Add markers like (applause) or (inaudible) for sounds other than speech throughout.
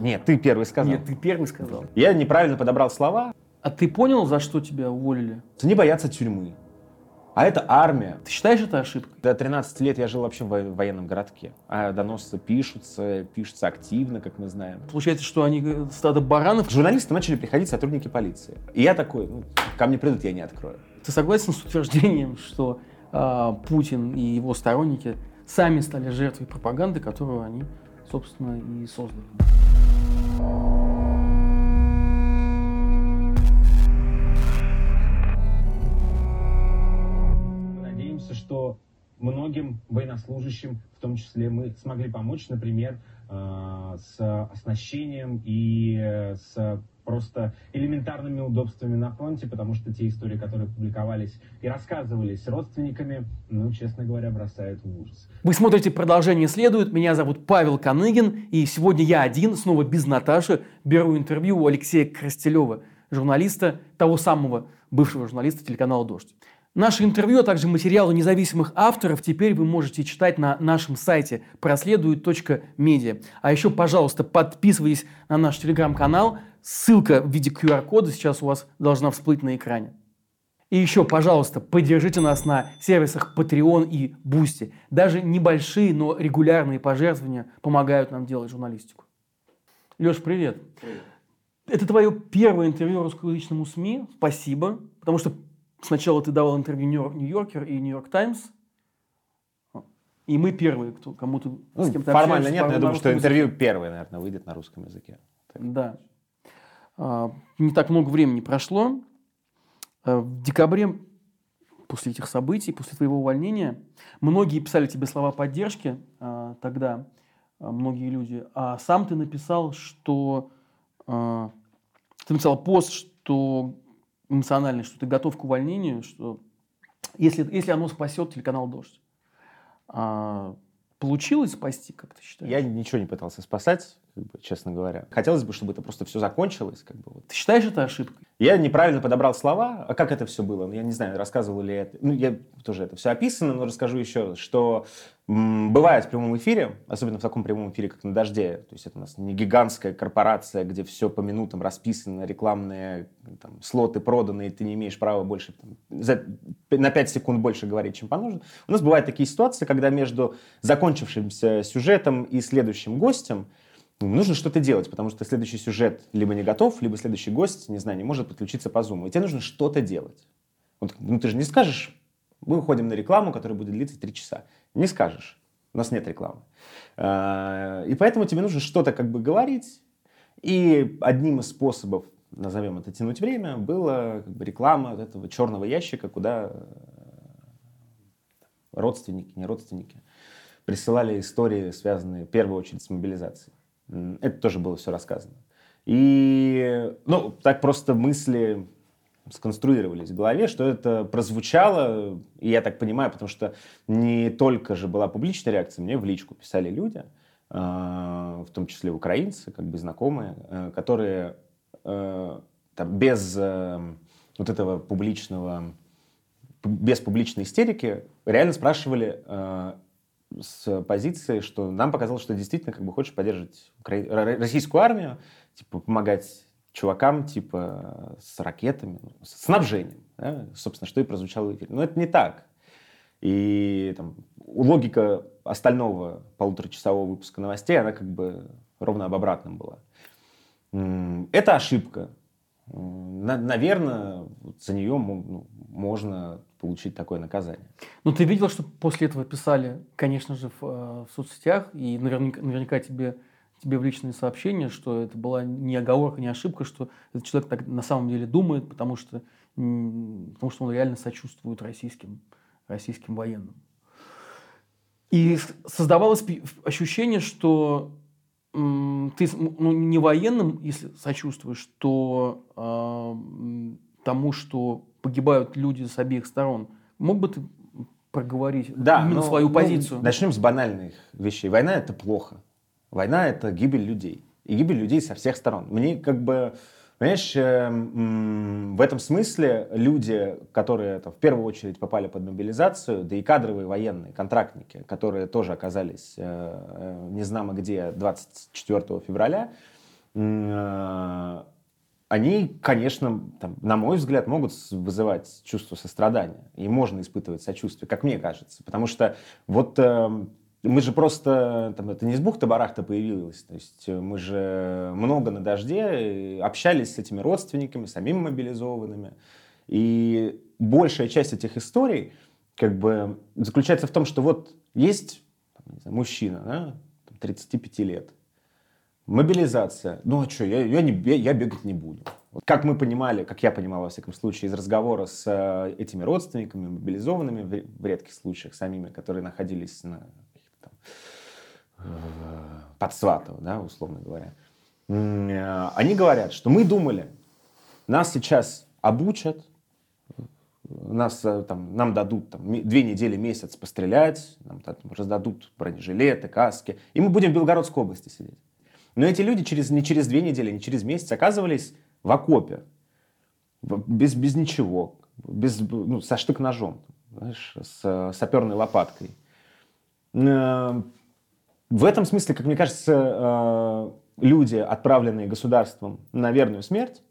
Нет, ты первый сказал. Нет, ты первый сказал. Я неправильно подобрал слова. А ты понял, за что тебя уволили? Не боятся тюрьмы. А это армия. Ты считаешь это ошибкой? До 13 лет я жил вообще в военном городке. А доносы пишутся, пишутся активно, как мы знаем. Получается, что они э, стадо баранов? Журналисты начали приходить сотрудники полиции. И я такой, ну, ко мне придут, я не открою. Ты согласен с утверждением, что э, Путин и его сторонники сами стали жертвой пропаганды, которую они, собственно, и создали? Что многим военнослужащим, в том числе мы смогли помочь, например, э, с оснащением и э, с просто элементарными удобствами на фронте, потому что те истории, которые публиковались и рассказывались родственниками, ну, честно говоря, бросают в ужас. Вы смотрите «Продолжение следует». Меня зовут Павел Коныгин, и сегодня я один, снова без Наташи, беру интервью у Алексея Крастелева, журналиста, того самого бывшего журналиста телеканала «Дождь». Наше интервью, а также материалы независимых авторов теперь вы можете читать на нашем сайте проследует.медиа. А еще, пожалуйста, подписывайтесь на наш телеграм-канал. Ссылка в виде QR-кода сейчас у вас должна всплыть на экране. И еще, пожалуйста, поддержите нас на сервисах Patreon и Boosty. Даже небольшие, но регулярные пожертвования помогают нам делать журналистику. Леш, привет. Привет. Это твое первое интервью русскоязычному СМИ. Спасибо. Потому что Сначала ты давал интервью Нью-Йоркер и Нью-Йорк Таймс. И мы первые, кто кому-то ну, с кем-то Формально нет, но я думаю, что интервью языке. первое, наверное, выйдет на русском языке. Так. Да. А, не так много времени прошло. А, в декабре, после этих событий, после твоего увольнения, многие писали тебе слова поддержки а, тогда, а, многие люди. А сам ты написал, что... Ты написал пост, что эмоциональный, что ты готов к увольнению, что если, если оно спасет телеканал «Дождь». Получилось спасти, как ты считаешь? Я ничего не пытался спасать, как бы, честно говоря. Хотелось бы, чтобы это просто все закончилось. Как бы, вот. Ты считаешь это ошибкой? Я неправильно подобрал слова. А как это все было? Ну, я не знаю, рассказывал ли это. Ну, я тоже это все описано, но расскажу еще раз, что Бывает в прямом эфире, особенно в таком прямом эфире, как на «Дожде». То есть это у нас не гигантская корпорация, где все по минутам расписано, рекламные там, слоты проданы, и ты не имеешь права больше там, за, на 5 секунд больше говорить, чем положено. У нас бывают такие ситуации, когда между закончившимся сюжетом и следующим гостем нужно что-то делать, потому что следующий сюжет либо не готов, либо следующий гость, не знаю, не может подключиться по зуму. И тебе нужно что-то делать. Вот, ну, ты же не скажешь, мы уходим на рекламу, которая будет длиться 3 часа. Не скажешь. У нас нет рекламы. А, и поэтому тебе нужно что-то как бы говорить. И одним из способов, назовем это тянуть время, была как бы реклама этого черного ящика, куда э, родственники, не родственники, присылали истории, связанные в первую очередь с мобилизацией. Это тоже было все рассказано. И, ну, так просто мысли сконструировались в голове, что это прозвучало, и я так понимаю, потому что не только же была публичная реакция, мне в личку писали люди, а, в том числе украинцы, как бы знакомые, э, которые э, там, без э, вот этого публичного, без публичной истерики реально спрашивали с позиции, что нам показалось, что действительно как бы хочешь поддерживать российскую армию, типа помогать чувакам типа с ракетами, ну, с снабжением, да? собственно, что и прозвучало в эфире. Но это не так. И там, логика остального полуторачасового выпуска новостей, она как бы ровно об обратном была. Это ошибка. Наверное, за нее ну, можно получить такое наказание. Ну, ты видел, что после этого писали, конечно же, в, э, в соцсетях, и наверняка, наверняка тебе тебе в личные сообщения, что это была не оговорка, не ошибка, что этот человек так на самом деле думает, потому что, потому что он реально сочувствует российским, российским военным. И создавалось ощущение, что ты ну, не военным, если сочувствуешь, то э, тому, что погибают люди с обеих сторон, мог бы ты проговорить да, именно но, свою ну, позицию? Начнем с банальных вещей. Война это плохо. Война – это гибель людей. И гибель людей со всех сторон. Мне как бы, понимаешь, э, в этом смысле люди, которые в первую очередь попали под мобилизацию, да и кадровые военные, контрактники, которые тоже оказались э, э, незнамо где 24 февраля, э, они, конечно, там, на мой взгляд, могут вызывать чувство сострадания. И можно испытывать сочувствие, как мне кажется. Потому что вот э, мы же просто, там, это не с бухты-барахта появилось. То есть э, мы же много на дожде общались с этими родственниками, самими мобилизованными. И большая часть этих историй как бы заключается в том, что вот есть знаю, мужчина, да, 35 лет, Мобилизация. Ну а что, я, я, не, я бегать не буду. Как мы понимали, как я понимал, во всяком случае, из разговора с э, этими родственниками, мобилизованными, в, редких случаях самими, которые находились на э, под Сватово, да, условно говоря, э, они говорят, что мы думали, нас сейчас обучат, нас, э, там, нам дадут там, две недели, месяц пострелять, нам там, раздадут бронежилеты, каски, и мы будем в Белгородской области сидеть. Но эти люди через, не через две недели, не через месяц оказывались в окопе, без, без ничего, без, ну, со штык-ножом, знаешь, с саперной лопаткой. В этом смысле, как мне кажется, э, люди, отправленные государством на верную смерть,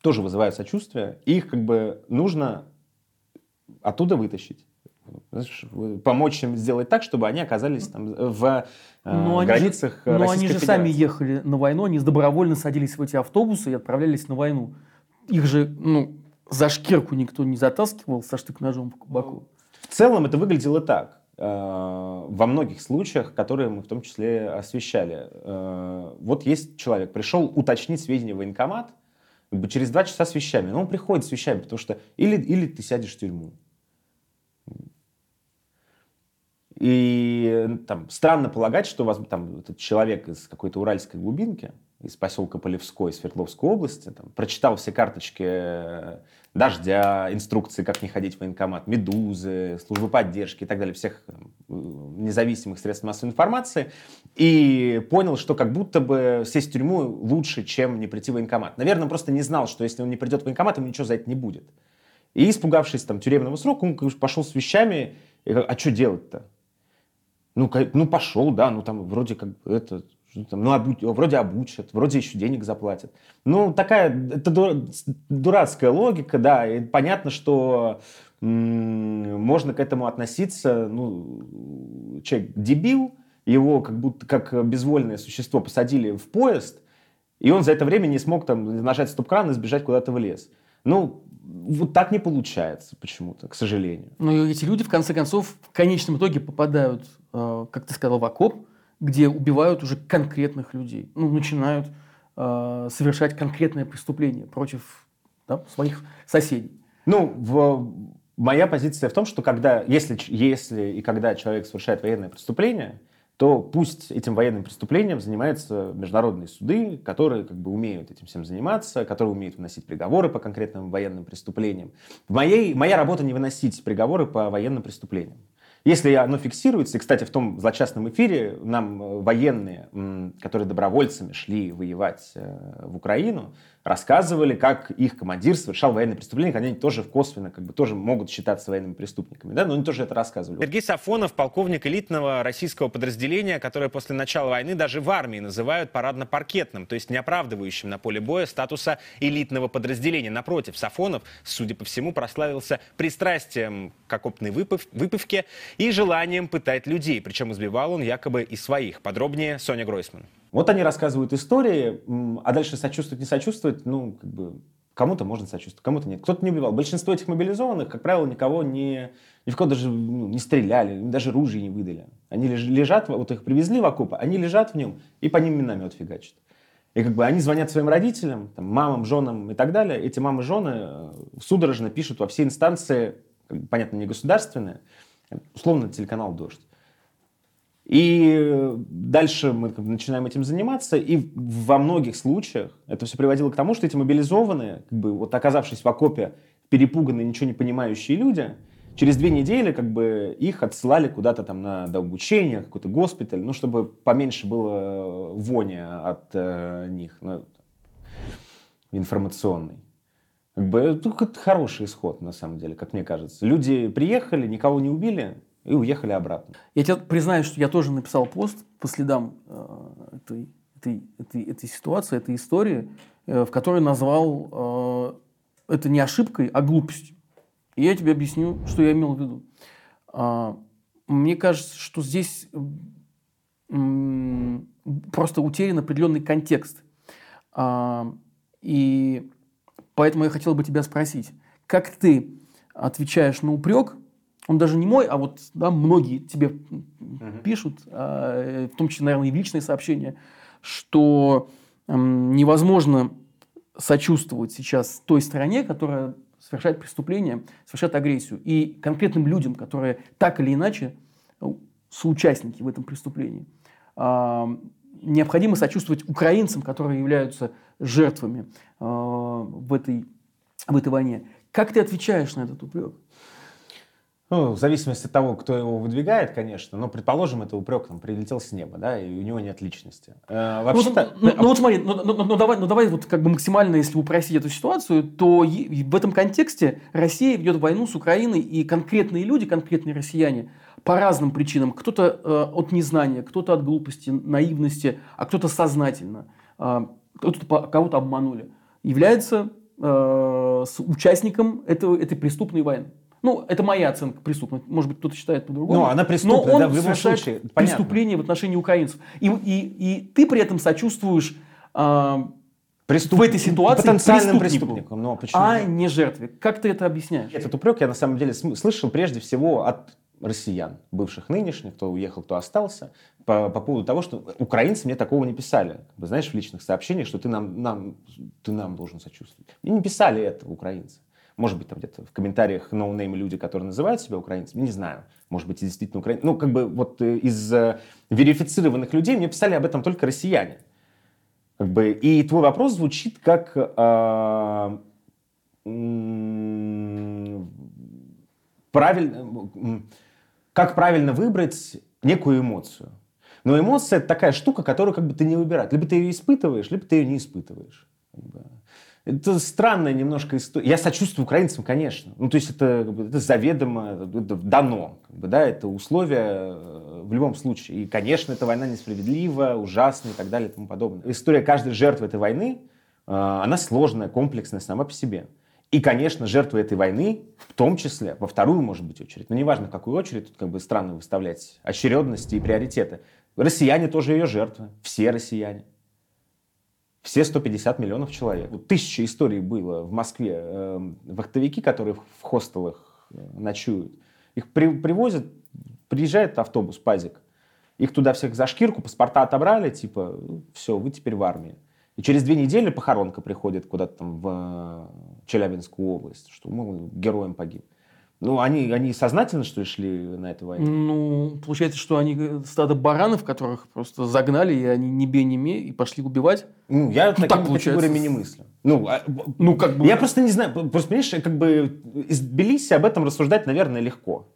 тоже вызывают сочувствие, и их как бы нужно оттуда вытащить помочь им сделать так, чтобы они оказались там в э, но границах они же, Но они же Федерации. сами ехали на войну, они добровольно садились в эти автобусы и отправлялись на войну. Их же ну, за шкирку никто не затаскивал со штык-ножом по кабаку. В целом это выглядело так. Э, во многих случаях, которые мы в том числе освещали. Э, вот есть человек, пришел уточнить сведения в военкомат, через два часа с вещами. Но он приходит с вещами, потому что или, или ты сядешь в тюрьму, И там странно полагать, что у вас там этот человек из какой-то уральской глубинки, из поселка Полевской, Свердловской области, там, прочитал все карточки э, дождя, инструкции, как не ходить в военкомат, медузы, службы поддержки и так далее, всех э, независимых средств массовой информации, и понял, что как будто бы сесть в тюрьму лучше, чем не прийти в военкомат. Наверное, он просто не знал, что если он не придет в военкомат, ему ничего за это не будет. И испугавшись там тюремного срока, он пошел с вещами, а что делать-то? Ну, ну пошел, да, ну там вроде как это, там, ну, обу, вроде обучат, вроде еще денег заплатят. Ну, такая, это дурацкая логика, да, и понятно, что можно к этому относиться, ну, человек дебил, его как будто как безвольное существо посадили в поезд, и он за это время не смог там нажать стоп-кран и сбежать куда-то в лес. Ну, вот так не получается почему-то, к сожалению. Но эти люди, в конце концов, в конечном итоге попадают Э, как ты сказал, в окоп, где убивают уже конкретных людей, ну, начинают э, совершать конкретное преступление против да, своих соседей. Ну, в, моя позиция в том, что когда, если, если и когда человек совершает военное преступление, то пусть этим военным преступлением занимаются международные суды, которые как бы умеют этим всем заниматься, которые умеют выносить приговоры по конкретным военным преступлениям. В моей, моя работа не выносить приговоры по военным преступлениям. Если оно фиксируется, и, кстати, в том злочастном эфире нам э, военные, которые добровольцами шли воевать э, в Украину, рассказывали, как их командир совершал военные преступления, они тоже косвенно как бы тоже могут считаться военными преступниками, да, но они тоже это рассказывали. Сергей Сафонов, полковник элитного российского подразделения, которое после начала войны даже в армии называют парадно-паркетным, то есть не оправдывающим на поле боя статуса элитного подразделения. Напротив, Сафонов, судя по всему, прославился пристрастием к окопной выпив выпивке и желанием пытать людей, причем избивал он якобы и своих. Подробнее Соня Гройсман. Вот они рассказывают истории, а дальше сочувствовать, не сочувствовать, ну, как бы, кому-то можно сочувствовать, кому-то нет. Кто-то не убивал. Большинство этих мобилизованных, как правило, никого не, ни в кого даже ну, не стреляли, даже ружья не выдали. Они лежат, вот их привезли в окоп, они лежат в нем, и по ним миномет фигачат. И как бы они звонят своим родителям, там, мамам, женам и так далее. Эти мамы, жены э, судорожно пишут во все инстанции, понятно, не государственные, условно телеканал «Дождь». И дальше мы начинаем этим заниматься, и во многих случаях это все приводило к тому, что эти мобилизованные, как бы вот оказавшись в окопе, перепуганные, ничего не понимающие люди, через две недели как бы их отсылали куда-то там на дообучение, какой-то госпиталь, ну, чтобы поменьше было вони от э, них, ну, информационный. Как бы это хороший исход, на самом деле, как мне кажется. Люди приехали, никого не убили, и уехали обратно. Я тебе признаюсь, что я тоже написал пост по следам э, этой, этой, этой, этой ситуации, этой истории, э, в которой назвал э, это не ошибкой, а глупостью. И я тебе объясню, что я имел в виду. А, мне кажется, что здесь просто утерян определенный контекст. А, и поэтому я хотел бы тебя спросить, как ты отвечаешь на упрек, он даже не мой, а вот да, многие тебе угу. пишут, а, в том числе, наверное, и личные сообщения, что невозможно сочувствовать сейчас той стране, которая совершает преступление, совершает агрессию, и конкретным людям, которые так или иначе соучастники в этом преступлении. А, необходимо сочувствовать украинцам, которые являются жертвами а, в этой, в этой войне. Как ты отвечаешь на этот упрек? Ну, в зависимости от того, кто его выдвигает, конечно. Но, предположим, это упрек там прилетел с неба, да, и у него нет личности. Э, ну, ну, ну, ну вот смотри, ну, ну, ну, давай, ну давай вот как бы максимально, если упростить эту ситуацию, то в этом контексте Россия ведет войну с Украиной, и конкретные люди, конкретные россияне, по разным причинам, кто-то э, от незнания, кто-то от глупости, наивности, а кто-то сознательно, э, кто-то кого-то обманули, является э, участником этого, этой преступной войны. Ну, это моя оценка преступности. Может быть, кто-то считает по-другому. Ну, она преступная, Но он да, в любом случае. Преступление в отношении украинцев. И, и, и ты при этом сочувствуешь э, Преступ... в этой ситуации потенциальным преступником. Но почему? А не жертве. Как ты это объясняешь? Этот упрек я на самом деле слышал прежде всего от россиян, бывших нынешних, кто уехал, кто остался, по, по поводу того, что украинцы мне такого не писали. Вы знаешь, в личных сообщениях, что ты нам, нам, ты нам должен сочувствовать. И не писали это украинцы. Может быть, там где-то в комментариях ноунеймы люди, которые называют себя украинцами, не знаю. Может быть, действительно украинцы. Ну, как бы вот э, из э, верифицированных людей мне писали об этом только россияне. Как бы, и твой вопрос звучит как... Э, правильно, как правильно выбрать некую эмоцию. Но эмоция это такая штука, которую как бы ты не выбираешь. Либо ты ее испытываешь, либо ты ее не испытываешь. Это странная немножко история. Я сочувствую украинцам, конечно. Ну, то есть это, это заведомо, это дано. Как бы, да, это условия э, в любом случае. И, конечно, эта война несправедлива, ужасна и так далее и тому подобное. История каждой жертвы этой войны, э, она сложная, комплексная сама по себе. И, конечно, жертвы этой войны, в том числе, во вторую, может быть, очередь, но неважно, в какую очередь, тут как бы странно выставлять очередности и приоритеты. Россияне тоже ее жертвы, все россияне. Все 150 миллионов человек. Тысяча историй было в Москве. Э, вахтовики, которые в хостелах э, ночуют, их при, привозят, приезжает автобус, пазик. Их туда всех за шкирку, паспорта отобрали, типа, «Ну, все, вы теперь в армии. И через две недели похоронка приходит куда-то там в э, Челябинскую область, что, мол, героем погиб. Ну, они, они сознательно, что ли, шли на эту войну? Ну, получается, что они стадо баранов, которых просто загнали, и они не бей, не ме, и пошли убивать. Ну, я ну, такими категориями не мыслю. Ну, а, ну, как бы... Я просто не знаю, просто, понимаешь, как бы из Тбилиси об этом рассуждать, наверное, легко.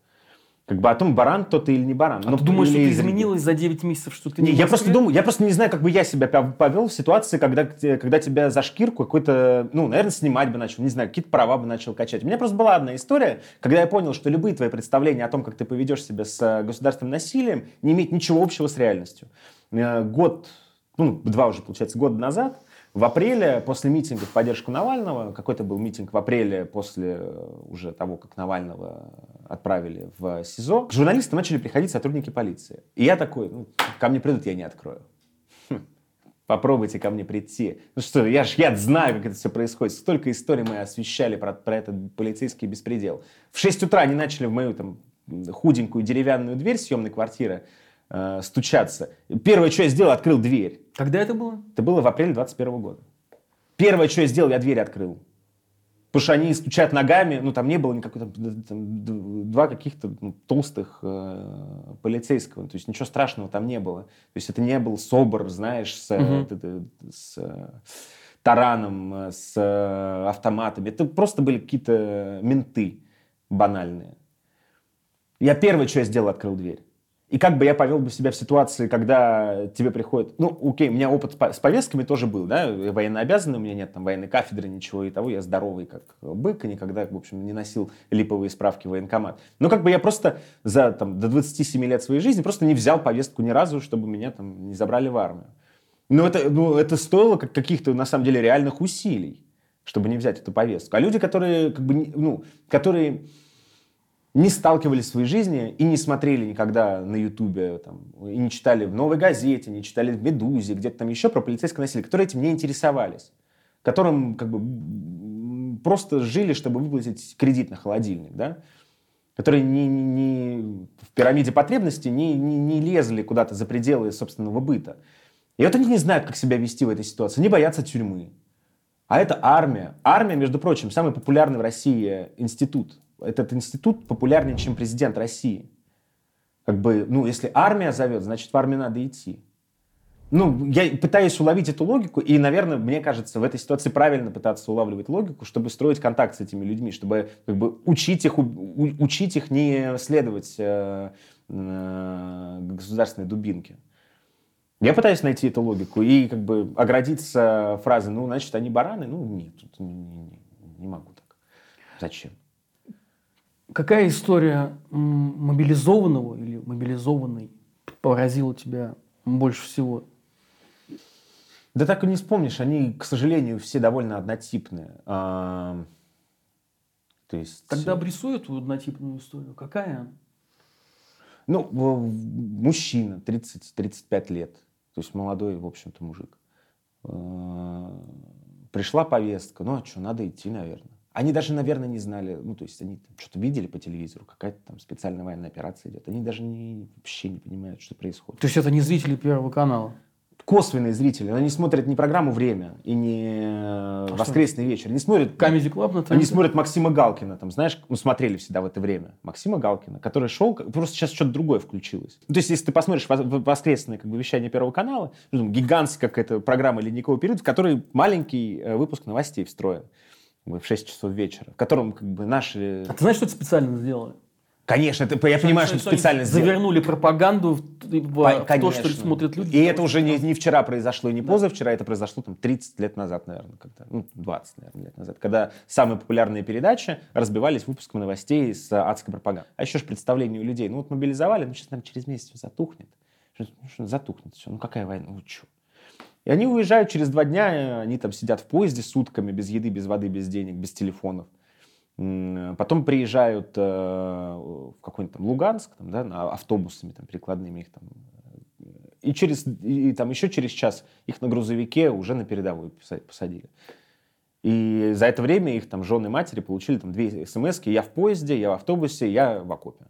Как бы о том, баран то ты или не баран. А Но ты думаешь, что ты изменилось за 9 месяцев, что ты не, не я просто думаю, я просто не знаю, как бы я себя повел в ситуации, когда, когда тебя за шкирку какой-то, ну, наверное, снимать бы начал, не знаю, какие-то права бы начал качать. У меня просто была одна история, когда я понял, что любые твои представления о том, как ты поведешь себя с э, государственным насилием, не имеют ничего общего с реальностью. Э, год, ну, два уже, получается, года назад в апреле, после митинга в поддержку Навального, какой-то был митинг в апреле после э, уже того, как Навального отправили в СИЗО, к журналистам начали приходить сотрудники полиции. И я такой, ну, ко мне придут, я не открою. Хм, попробуйте ко мне прийти. Ну что, я ж я знаю, как это все происходит. Столько историй мы освещали про, про этот полицейский беспредел. В 6 утра они начали в мою там худенькую деревянную дверь съемной квартиры э, стучаться. Первое, что я сделал, открыл дверь. Когда это было? Это было в апреле 21 года. Первое, что я сделал, я дверь открыл. Потому что они стучат ногами, ну там не было никакой, там, там два каких-то ну, толстых э, полицейского, то есть ничего страшного там не было. То есть это не был собор, знаешь, с, угу. с, с тараном, с э, автоматами. Это просто были какие-то менты банальные. Я первое, что я сделал, открыл дверь. И как бы я повел бы себя в ситуации, когда тебе приходит... Ну, окей, у меня опыт с повестками тоже был, да, военно обязанный, у меня нет там военной кафедры, ничего и того, я здоровый как бык, и никогда, в общем, не носил липовые справки в военкомат. Но как бы я просто за там, до 27 лет своей жизни просто не взял повестку ни разу, чтобы меня там не забрали в армию. Но это, ну, это стоило как каких-то, на самом деле, реальных усилий, чтобы не взять эту повестку. А люди, которые, как бы, ну, которые не сталкивались в своей жизни и не смотрели никогда на Ютубе, там, и не читали в «Новой газете», не читали в «Медузе», где-то там еще про полицейское насилие, которые этим не интересовались, которым как бы просто жили, чтобы выплатить кредит на холодильник, да? которые не, не- не в пирамиде потребностей не, не, не лезли куда-то за пределы собственного быта. И вот они не знают, как себя вести в этой ситуации, они боятся тюрьмы. А это армия. Армия, между прочим, самый популярный в России институт. Этот институт популярнее, чем президент России. Как бы, ну, если армия зовет, значит, в армию надо идти. Ну, я пытаюсь уловить эту логику, и, наверное, мне кажется, в этой ситуации правильно пытаться улавливать логику, чтобы строить контакт с этими людьми, чтобы как бы, учить, их, у- учить их не следовать э, э, государственной дубинке. Я пытаюсь найти эту логику и как бы оградиться фразой, ну, значит, они бараны. Ну, нет, тут не, не- не могу так. Зачем? Какая история мобилизованного или мобилизованной поразила тебя больше всего? Да так и не вспомнишь, они, к сожалению, все довольно однотипные. А, то есть... Тогда обрисуй эту однотипную историю. Какая? Ну, мужчина, 30-35 лет, то есть молодой, в общем-то, мужик. Э, Пришла повестка, ну, а что, надо идти, наверное. Они даже, наверное, не знали, ну, то есть они что-то видели по телевизору, какая-то там специальная военная операция идет. Они даже не, вообще не понимают, что происходит. То есть это не зрители Первого канала? Косвенные зрители, они смотрят не программу «Время» и не что? «Воскресный вечер», они смотрят Comedy Club на Они смотрят Максима Галкина, там, знаешь, ну, смотрели всегда в это время. Максима Галкина, который шел, просто сейчас что-то другое включилось. То есть, если ты посмотришь воскресное как бы, вещание Первого канала, ну, гигантская какая-то программа ледникового периода, в которой маленький э, выпуск новостей встроен в 6 часов вечера, в котором как бы наши... А ты знаешь, что это специально сделали? Конечно, это, я понимаю, что, это они специально сделано. Завернули пропаганду в, в- По- в то, что смотрят люди. И это уже не, не вчера произошло, и не позавчера, это произошло там 30 лет назад, наверное, когда, ну, 20, наверное, лет назад, когда самые популярные передачи разбивались выпуском новостей с адской пропагандой. А еще же представление у людей, ну вот мобилизовали, ну сейчас, наверное, через месяц затухнет. Что, ну, что затухнет все, ну какая война, ну что? И они уезжают через два дня, они там сидят в поезде сутками, без еды, без воды, без денег, без телефонов. Потом приезжают э, в какой-нибудь там Луганск, там, да, автобусами там, перекладными их там. э, И, через, и там еще через час их на грузовике уже на передовую поса- посадили. И за это время их там жены и матери получили там две смс я в поезде, я в автобусе, я в окопе.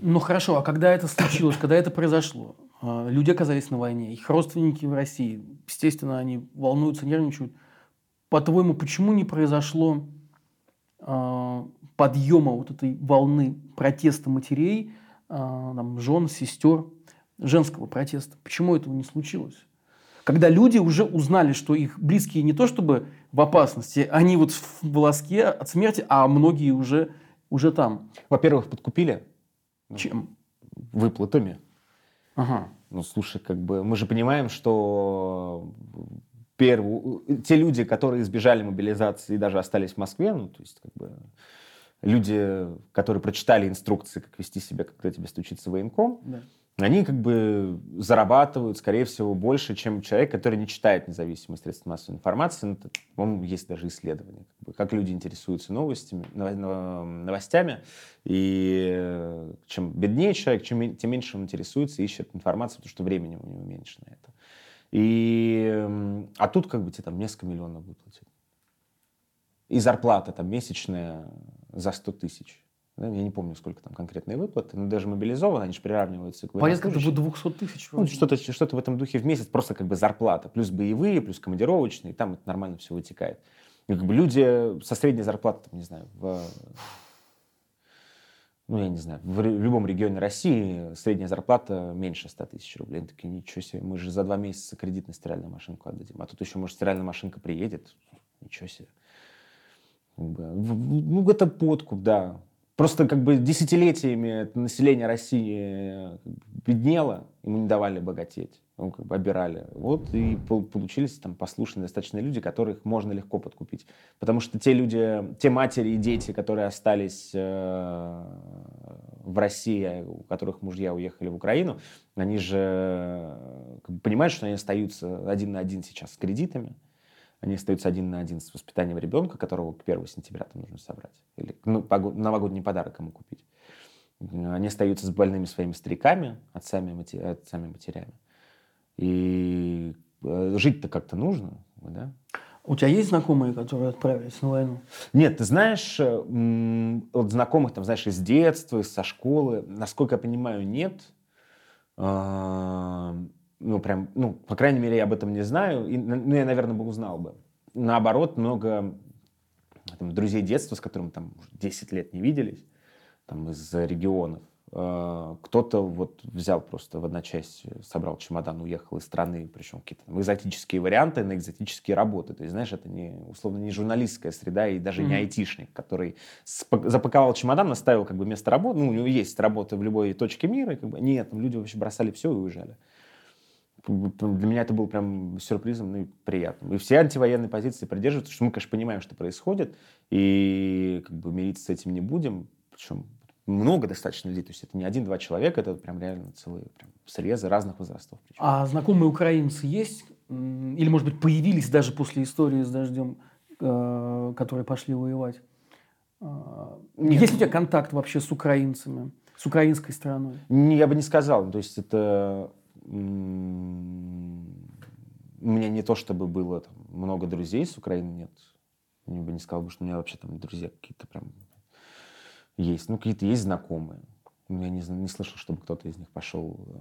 Ну хорошо, а когда это случилось, когда это произошло? а, Люди оказались на войне, их родственники в России. Естественно, они волнуются, нервничают. По-твоему, почему не произошло а, подъема вот этой волны протеста матерей, а, там, жен, сестер, женского протеста? Почему этого не случилось? Когда люди уже узнали, что их близкие не то чтобы в опасности, они вот в волоске от смерти, а многие уже, уже там. Во-первых, подкупили Чем? выплатами. Ага. Ну, слушай, как бы мы же понимаем, что первую, те люди, которые избежали мобилизации и даже остались в Москве, ну, то есть, как бы, люди, которые прочитали инструкции, как вести себя, когда тебе стучится военком, Да. Они как бы зарабатывают, скорее всего, больше, чем человек, который не читает независимые средства массовой информации. Ну, по-моему, есть даже исследования, как, бы, как люди интересуются новостями, ново- ново- новостями. И э, чем беднее человек, чем, тем меньше он интересуется, ищет информацию, потому что времени у него меньше на это. И, м, а тут как бы тебе там несколько миллионов выплатят. И зарплата там месячная за 100 тысяч. Да, я не помню, сколько там конкретные выплаты, но даже мобилизованные, они же приравниваются к Порядка до военнослужащим. 200 тысяч. Ну, что-то, что-то в этом духе в месяц, просто как бы зарплата, плюс боевые, плюс командировочные, там это нормально все вытекает. И как бы люди со средней зарплатой, там, не знаю, в, ну, я не знаю, в любом регионе России средняя зарплата меньше 100 тысяч рублей. Они такие, ничего себе, мы же за два месяца кредит на стиральную машинку отдадим. А тут еще, может, стиральная машинка приедет. Ничего себе. Ну, это подкуп, да. Просто как бы десятилетиями население России э, беднело, ему не давали богатеть, ну, как бы обирали. Вот и пол- получились там послушные достаточно люди, которых можно легко подкупить. Потому что те люди, те матери и дети, которые остались э, в России, у которых мужья уехали в Украину, они же э, как бы, понимают, что они остаются один на один сейчас с кредитами, они остаются один на один с воспитанием ребенка, которого к 1 сентября там нужно собрать. Или ну, новогодний подарок ему купить. Они остаются с больными своими стариками, отцами, отцами матерями. И э, жить-то как-то нужно, да? У тебя есть знакомые, которые отправились на войну? Нет, ты знаешь, э, вот знакомых, там, знаешь, из детства, со школы, насколько я понимаю, нет. Ну, прям, ну, по крайней мере, я об этом не знаю. И, ну, я, наверное, бы узнал бы. Наоборот, много там, друзей детства, с которыми там 10 лет не виделись, там, из регионов. Э, кто-то вот взял просто в одночасье, собрал чемодан, уехал из страны, причем какие-то там экзотические варианты на экзотические работы. То есть, знаешь, это не, условно не журналистская среда и даже mm-hmm. не айтишник, который запаковал чемодан, оставил как бы место работы, ну, у него есть работа в любой точке мира, как бы, нет, там люди вообще бросали все и уезжали. Для меня это было прям сюрпризом ну, и приятным. И все антивоенные позиции придерживаются, что мы, конечно, понимаем, что происходит, и как бы мириться с этим не будем. Причем много достаточно людей. То есть это не один-два человека, это прям реально целые прям срезы разных возрастов. Причем. А знакомые украинцы есть? Или, может быть, появились даже после истории с дождем, э, которые пошли воевать? Э, Нет. Есть у тебя контакт вообще с украинцами, с украинской стороной? Я бы не сказал. То есть это у меня не то, чтобы было там, много друзей с Украины, нет. Я бы не сказал, что у меня вообще там друзья какие-то прям есть. Ну, какие-то есть знакомые. Я не, не слышал, чтобы кто-то из них пошел э,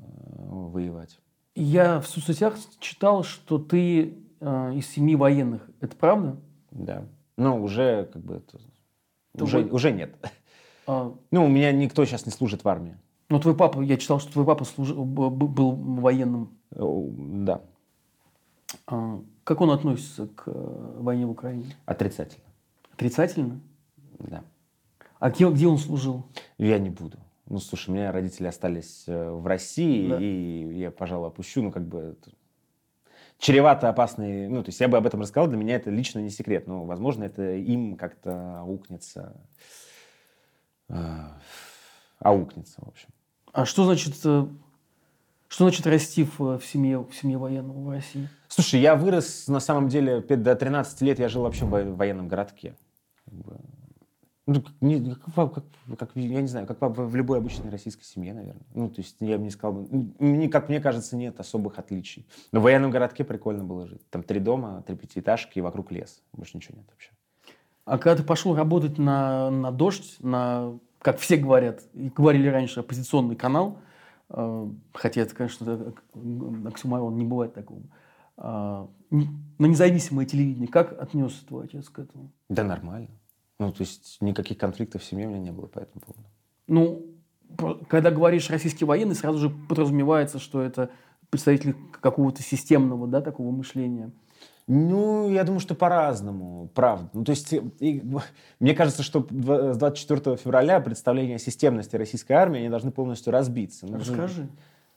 воевать. Я в соцсетях читал, что ты э, из семьи военных. Это правда? Да. Но уже как бы это... уже, вы... уже нет. А... Ну, у меня никто сейчас не служит в армии. Ну, твой папа, я читал, что твой папа служил, был военным. Да. А, как он относится к э, войне в Украине? Отрицательно. Отрицательно? Да. А где, где он служил? Я не буду. Ну, слушай, у меня родители остались э, в России, да. и я, пожалуй, опущу, ну, как бы, чревато опасный, ну, то есть я бы об этом рассказал, для меня это лично не секрет, но, возможно, это им как-то аукнется, э, аукнется, в общем. А что значит, э, что значит расти в, в, семье, в семье военного в России? Слушай, я вырос, на самом деле, до 13 лет я жил вообще в военном городке. Ну, не, как, как, как, я не знаю, как в любой обычной российской семье, наверное. Ну, то есть я бы не сказал, мне, как мне кажется, нет особых отличий. Но в военном городке прикольно было жить. Там три дома, три пятиэтажки и вокруг лес. Больше ничего нет вообще. А когда ты пошел работать на, на «Дождь», на как все говорят, и говорили раньше, оппозиционный канал, э, хотя это, конечно, оксюмарон, не бывает такого, э, на независимое телевидение, как отнесся твой отец к этому? Да нормально. Ну, то есть никаких конфликтов в семье у меня не было по этому поводу. Ну, когда говоришь российский военный, сразу же подразумевается, что это представители какого-то системного, да, такого мышления. Ну, я думаю, что по-разному, правда. Ну, то есть, и, мне кажется, что с 24 февраля представление о системности российской армии, они должны полностью разбиться. Ну, Расскажи.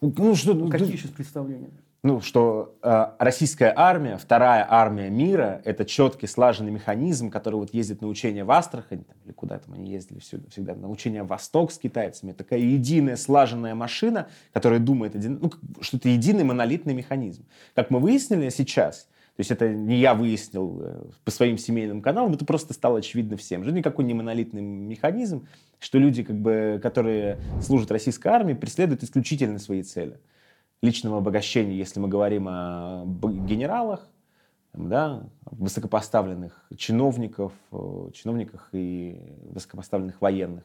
Ну, ну, что, ну, Какие сейчас представления? Ну, что э, российская армия, вторая армия мира, это четкий слаженный механизм, который вот ездит на учения в Астрахань, там, или куда там они ездили всюду, всегда, на учения в Восток с китайцами. Такая единая слаженная машина, которая думает, один, ну, что это единый монолитный механизм. Как мы выяснили сейчас, то есть это не я выяснил э, по своим семейным каналам, это просто стало очевидно всем. Что никакой не монолитный механизм, что люди, как бы, которые служат российской армии, преследуют исключительно свои цели. Личного обогащения, если мы говорим о генералах, да, высокопоставленных чиновников, э, чиновниках и высокопоставленных военных.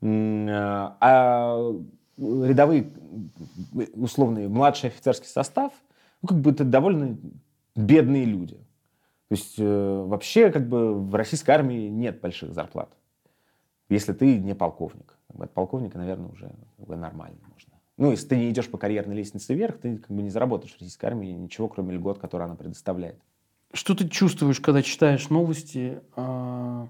А, а рядовые, условный младший офицерский состав, ну, как бы это довольно бедные люди. То есть э, вообще как бы в российской армии нет больших зарплат, если ты не полковник. От полковника, наверное, уже как бы, нормально можно. Ну, если ты не идешь по карьерной лестнице вверх, ты как бы не заработаешь в российской армии ничего, кроме льгот, которые она предоставляет. Что ты чувствуешь, когда читаешь новости о,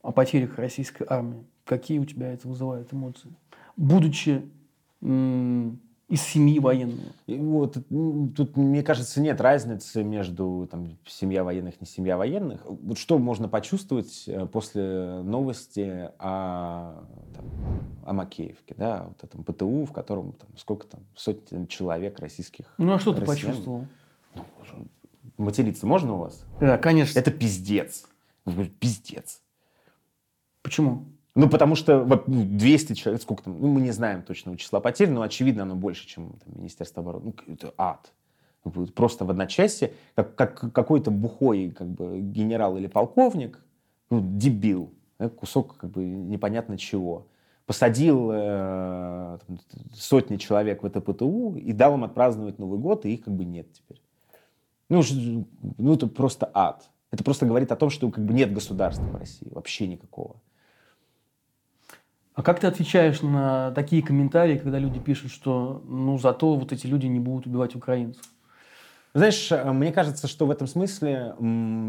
о потерях российской армии? Какие у тебя это вызывает эмоции? Будучи из семьи военного. И вот, тут, мне кажется, нет разницы между там, семья военных, не семья военных. Вот что можно почувствовать э, после новости о, там, о Макеевке, да, вот этом ПТУ, в котором там, сколько там, сотен человек российских Ну а что ты россиян. почувствовал? Материться можно у вас? Да, конечно. Это пиздец. Ну, Пиздец. Почему? Ну, потому что во- ну, 200 человек, сколько там, ну, мы не знаем точного числа потерь, но, очевидно, оно больше, чем там, Министерство обороны. Ну, это ад. Просто в одночасье, как, как какой-то бухой как бы, генерал или полковник, ну, дебил, да, кусок как бы непонятно чего, посадил э, там, сотни человек в это ПТУ и дал им отпраздновать Новый год, и их как бы нет теперь. Ну, ну, это просто ад. Это просто говорит о том, что как бы нет государства в России, вообще никакого. А как ты отвечаешь на такие комментарии, когда люди пишут, что ну зато вот эти люди не будут убивать украинцев? Знаешь, мне кажется, что в этом смысле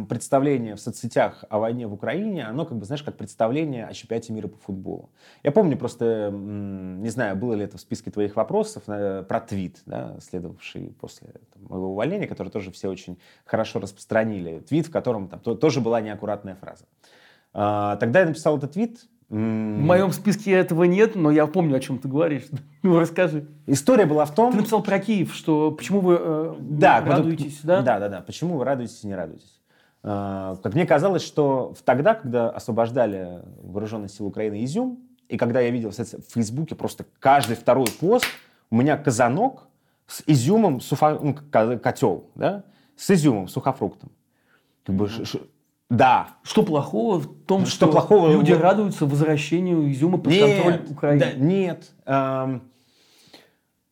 представление в соцсетях о войне в Украине, оно как бы, знаешь, как представление о чемпионате мира по футболу. Я помню просто, не знаю, было ли это в списке твоих вопросов, про твит, да, следовавший после там, моего увольнения, который тоже все очень хорошо распространили. Твит, в котором там то- тоже была неаккуратная фраза. А, Тогда я написал этот твит. В моем списке этого нет, но я помню, о чем ты говоришь. (laughs) Ну, расскажи. История была в том... Ты написал про Киев, что почему вы э, Да, радуетесь, вот- да? Да, да, да. Почему вы радуетесь и не радуетесь? А, Как мне казалось, что тогда, когда освобождали вооруженные силы Украины Изюм, и когда я видел кстати, в Фейсбуке просто каждый второй пост, у меня казанок с изюмом, суфа- ну, ко- котел, да, с изюмом, сухофруктом. Как бы, ш- да, Что плохого в том, Что что, плохого? люди Вот- радуются возвращению изюма под контроль Украины? да, нет. Ам,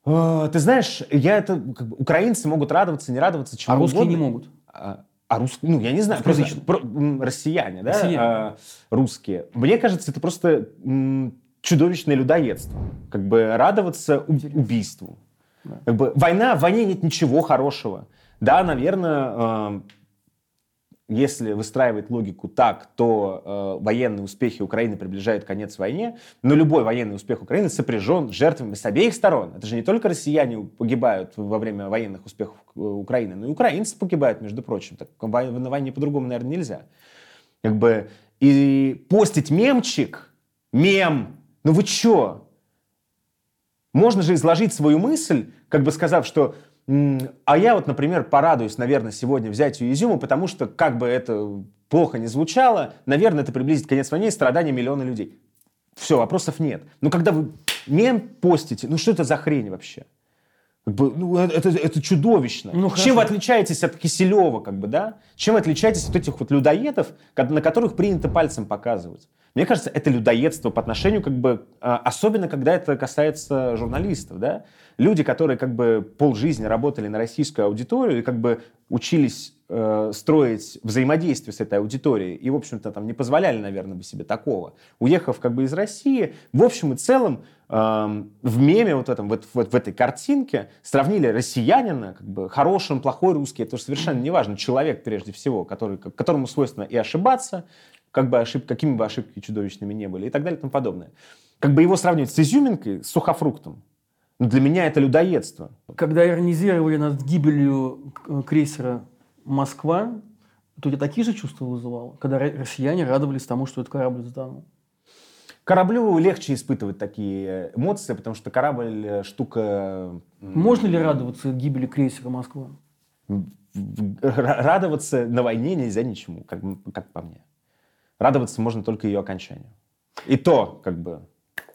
э, ты знаешь, я это как бы, украинцы могут радоваться, не радоваться, чему а русские угодно. не могут. А, а русские, ну, я не знаю, просто про- россияне, да, Россияне. а, русские. Мне кажется, это просто м, чудовищное людоедство. Как бы радоваться у- убийству. Да. Как бы война, в войне нет ничего хорошего. Да, наверное, если выстраивать логику так, то э, военные успехи Украины приближают конец войне, но любой военный успех Украины сопряжен с жертвами с обеих сторон. Это же не только россияне погибают во время военных успехов э, Украины, но и украинцы погибают, между прочим. Так на войне по-другому, наверное, нельзя. Как бы и постить мемчик, мем, ну вы чё? Можно же изложить свою мысль, как бы сказав, что а я вот, например, порадуюсь, наверное, сегодня взятию Изюма, потому что, как бы это плохо не звучало, наверное, это приблизит конец войны и страдания миллиона людей. Все, вопросов нет. Но когда вы мем постите, ну что это за хрень вообще? Как бы, ну, это, это чудовищно. Ну, Чем вы отличаетесь от Киселева, как бы, да? Чем вы отличаетесь от этих вот людоедов, на которых принято пальцем показывать? Мне кажется, это людоедство по отношению, как бы, а, особенно когда это касается журналистов, да? Люди, которые как бы полжизни работали на российскую аудиторию и как бы учились э, строить взаимодействие с этой аудиторией и, в общем-то, там не позволяли, наверное, бы себе такого. Уехав как бы из России, в общем и целом эм, в меме вот этом, вот, вот в этой картинке сравнили россиянина, как бы хороший он, плохой русский, это совершенно не важно, человек прежде всего, который, которому свойственно и ошибаться, как бы ошиб, какими бы ошибки чудовищными не были и так далее и тому подобное. Как бы его сравнивать с изюминкой, с сухофруктом, ну, для меня это людоедство. Когда иронизировали над гибелью э, крейсера «Москва», то у тебя такие же чувства вызывало? Когда ро- россияне радовались тому, что этот корабль затонул? Кораблю легче испытывать такие эмоции, потому что корабль э, штука... Можно ли радоваться гибели крейсера «Москва»? радоваться на войне нельзя ничему, как, как по мне. Радоваться можно только ее окончанию. И то, как бы,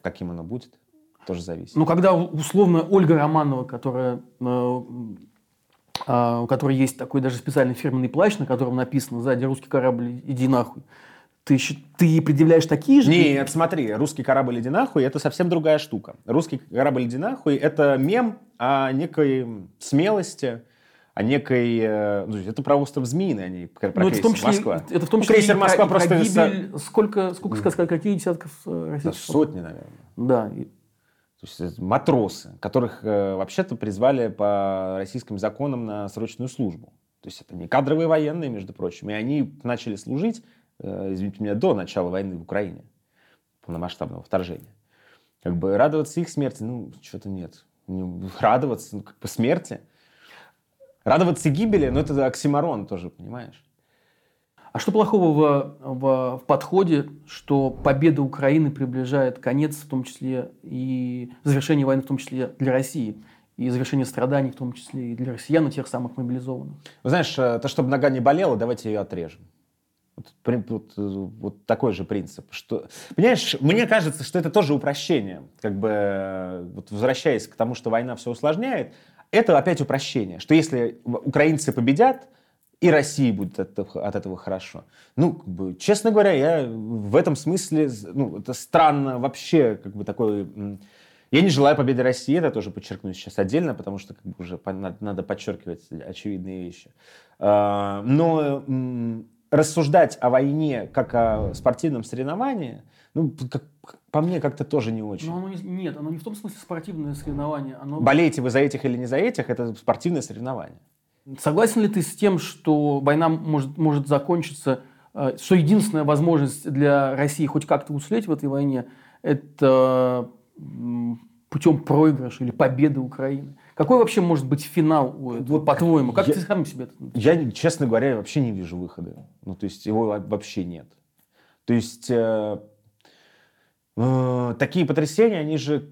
каким оно будет, тоже зависит. Ну, когда условно Ольга Романова, которая, э, а, у которой есть такой даже специальный фирменный плащ, на котором написано сзади «Русский корабль, иди нахуй», ты, ты ей предъявляешь такие же? Нет, смотри, русский корабль «Иди нахуй» — это совсем другая штука. Русский корабль «Иди нахуй» — это мем о некой смелости, о некой... э, ну, это про остров Змеиный, а не про Ну, это в том крейсер числе, Москва. это в том Ну, числе крейсер Москва про, и про просто... со- гибель, сколько, сколько сказать, каких десятков э, Да, российских сотни, наверное. Да, То есть это матросы, которых э, вообще-то призвали по российским законам на срочную службу. То есть это не кадровые военные, между прочим. И они начали служить, э, извините меня, до начала войны в Украине, полномасштабного вторжения. Как бы радоваться их смерти, ну, что-то нет. Радоваться, ну, как бы смерти. Радоваться гибели, но это оксиморон тоже, понимаешь? А что плохого в, в, в подходе, что победа Украины приближает конец, в том числе и завершение войны, в том числе для России? и завершение страданий, в том числе и для россиян, и тех самых мобилизованных. Вы знаешь, э, то, чтобы нога не болела, давайте ее отрежем. Вот, вот, э, вот такой же принцип. Что, понимаешь, мне кажется, что это тоже упрощение. Как бы, э, вот возвращаясь к тому, что война все усложняет, это опять упрощение. Что если украинцы победят, и России будет от этого, от этого хорошо. Ну, как бы, честно говоря, я в этом смысле, ну, это странно вообще, как бы такой я не желаю победы России, это тоже подчеркну сейчас отдельно, потому что как бы уже надо подчеркивать очевидные вещи. А, но рассуждать о войне как о спортивном соревновании, ну, как, по мне, как-то тоже не очень. Но оно не, нет, оно не в том смысле спортивное соревнование. Оно... Болеете вы за этих или не за этих, это спортивное соревнование. Согласен ли ты с тем, что война может, может закончиться, э, что единственная возможность для России хоть как-то уцелеть в этой войне, это путем проигрыша или победы Украины? Какой вообще может быть финал, вот, по-твоему? Как я, ты сам себе это Я, честно говоря, вообще не вижу выхода. Ну, то есть его вообще нет. То есть э, э, такие потрясения, они же,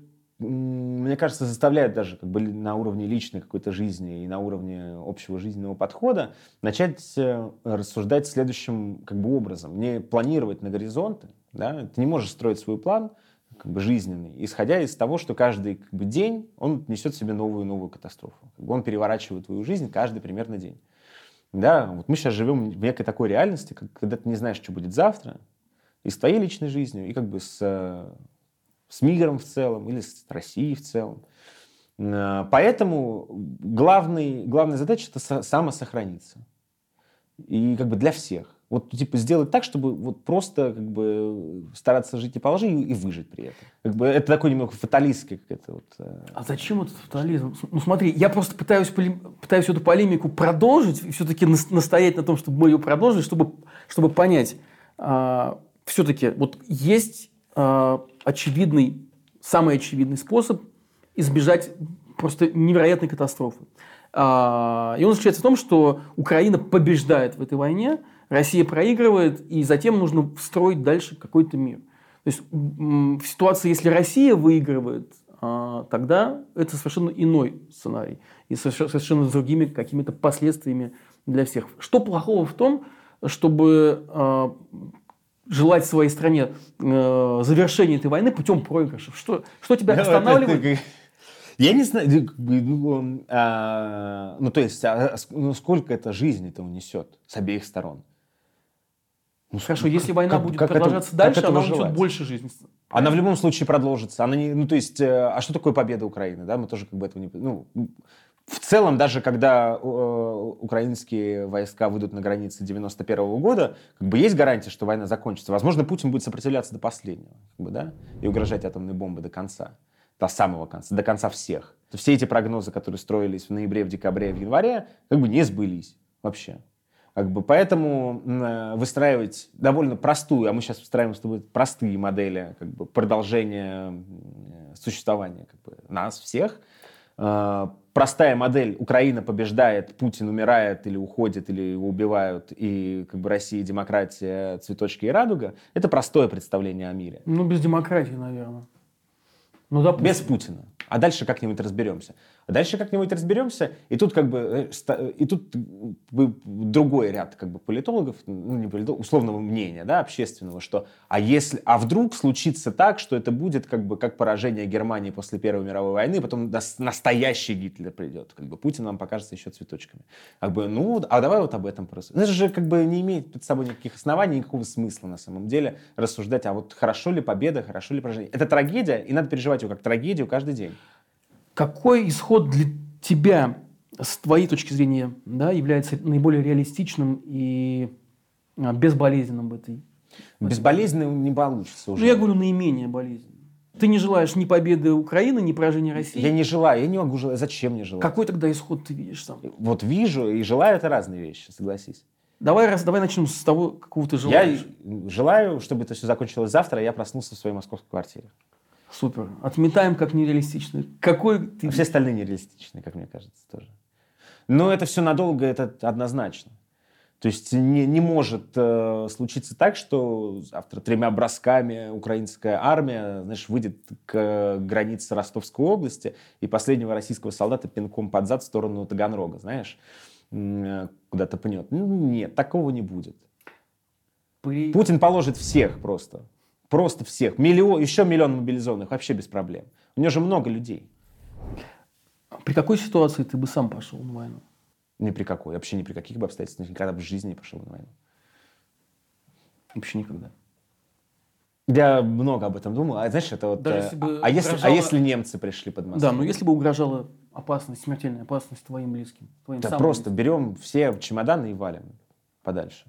мне кажется, заставляют даже как бы на уровне личной какой-то жизни и на уровне общего жизненного подхода начать э, рассуждать следующим как бы образом. Не планировать на горизонты. Да? Ты не можешь строить свой план – как бы жизненный, исходя из того, что каждый как бы, день он несет в себе новую новую катастрофу. Как бы он переворачивает твою жизнь каждый примерно день. Да, вот мы сейчас живем в некой такой реальности, когда ты не знаешь, что будет завтра, и с твоей личной жизнью, и как бы с, с миром в целом, или с Россией в целом. Э, поэтому главный, главная задача – это самосохраниться. И как бы для всех. Вот, типа, сделать так, чтобы вот просто как бы стараться жить и положить и выжить при этом. Как бы это такой немного фаталистский какой-то вот... Э... А зачем этот фатализм? Ну смотри, я просто пытаюсь, пытаюсь эту полемику продолжить, и все-таки настоять на том, чтобы мы ее продолжили, чтобы, чтобы понять. А, все-таки вот есть а, очевидный, самый очевидный способ избежать просто невероятной катастрофы. А, и он заключается в том, что Украина побеждает в этой войне – Россия проигрывает, и затем нужно строить дальше какой-то мир. То есть в ситуации, если Россия выигрывает, а, тогда это совершенно иной сценарий. И совершенно с другими какими-то последствиями для всех. Что плохого в том, чтобы а, желать своей стране э, завершения этой войны путем проигрышев? Что, что тебя останавливает? Я не знаю, ну, а, ну то есть, а, ну, сколько это жизни-то унесет с обеих сторон? Ну, Хорошо, если война как, будет как продолжаться это, дальше, она унесет больше жизни. Она в любом случае продолжится. Она не, ну, то есть, э, а что такое победа Украины? Да, мы тоже как бы этого не... Ну, в целом, даже когда э, украинские войска выйдут на границы 91 -го года, как бы есть гарантия, что война закончится. Возможно, Путин будет сопротивляться до последнего, как бы, да, и угрожать атомной бомбой до конца, до самого конца, до конца всех. Все эти прогнозы, которые строились в ноябре, в декабре, в январе, как бы не сбылись вообще. Как бы, поэтому э, выстраивать довольно простую, а мы сейчас выстраиваем с тобой простые модели как бы, продолжения существования как бы, нас всех. Простая модель Украина побеждает, Путин умирает или уходит, или его убивают, и как бы Россия, демократия, цветочки и радуга. Это простое представление о мире. Ну, без демократии, наверное. Ну, допустим. Без Путина. А дальше как-нибудь разберемся. Дальше как-нибудь разберемся, и тут как бы э, и тут другой ряд как бы политологов, ну не политологов, условного мнения, да, общественного, что а если, а вдруг случится так, что это будет как бы как поражение Германии после Первой мировой войны, потом настоящий Гитлер придет, как бы Путин нам покажется еще цветочками, как бы ну, а давай вот об этом просто. Это же как бы не имеет под собой никаких оснований, никакого смысла на самом деле рассуждать, а вот хорошо ли победа, хорошо ли поражение. Это трагедия, и надо переживать ее как трагедию каждый день. Какой исход для тебя, с твоей точки зрения, да, является наиболее реалистичным и а, безболезненным в этой? Безболезненным не получится уже. Ну, я говорю, наименее болезненным. Ты не желаешь ни победы Украины, ни поражения России? Я не желаю, я не могу желать. Зачем мне желать? Какой тогда исход ты видишь сам? Вот вижу и желаю, это разные вещи, согласись. Давай, раз, давай начнем с того, какого ты желаешь. Я желаю, чтобы это все закончилось завтра, а я проснулся в своей московской квартире. Супер. Отметаем как нереалистичный. Какой ты... А все остальные нереалистичные, как мне кажется, тоже. Но это все надолго, это однозначно. То есть не, не может э, случиться так, что завтра тремя бросками украинская армия, знаешь, выйдет к границе Ростовской области и последнего российского солдата пинком под зад в сторону Таганрога, знаешь, э, куда-то пнет. Ну, нет, такого не будет. При... Путин положит всех просто. Просто всех. Миллион, еще миллион мобилизованных, вообще без проблем. У него же много людей. При какой ситуации ты бы сам пошел на войну? Ни при какой. Вообще ни при каких бы обстоятельствах. Никогда бы в жизни не пошел на войну. Вообще никогда. Я много об этом думал. А знаешь, это вот... Даже э, если бы а, угрожало... если, а если немцы пришли под Москву? Да, но если бы угрожала опасность, смертельная опасность твоим близким. Твоим да просто близким. берем все чемоданы и валим подальше.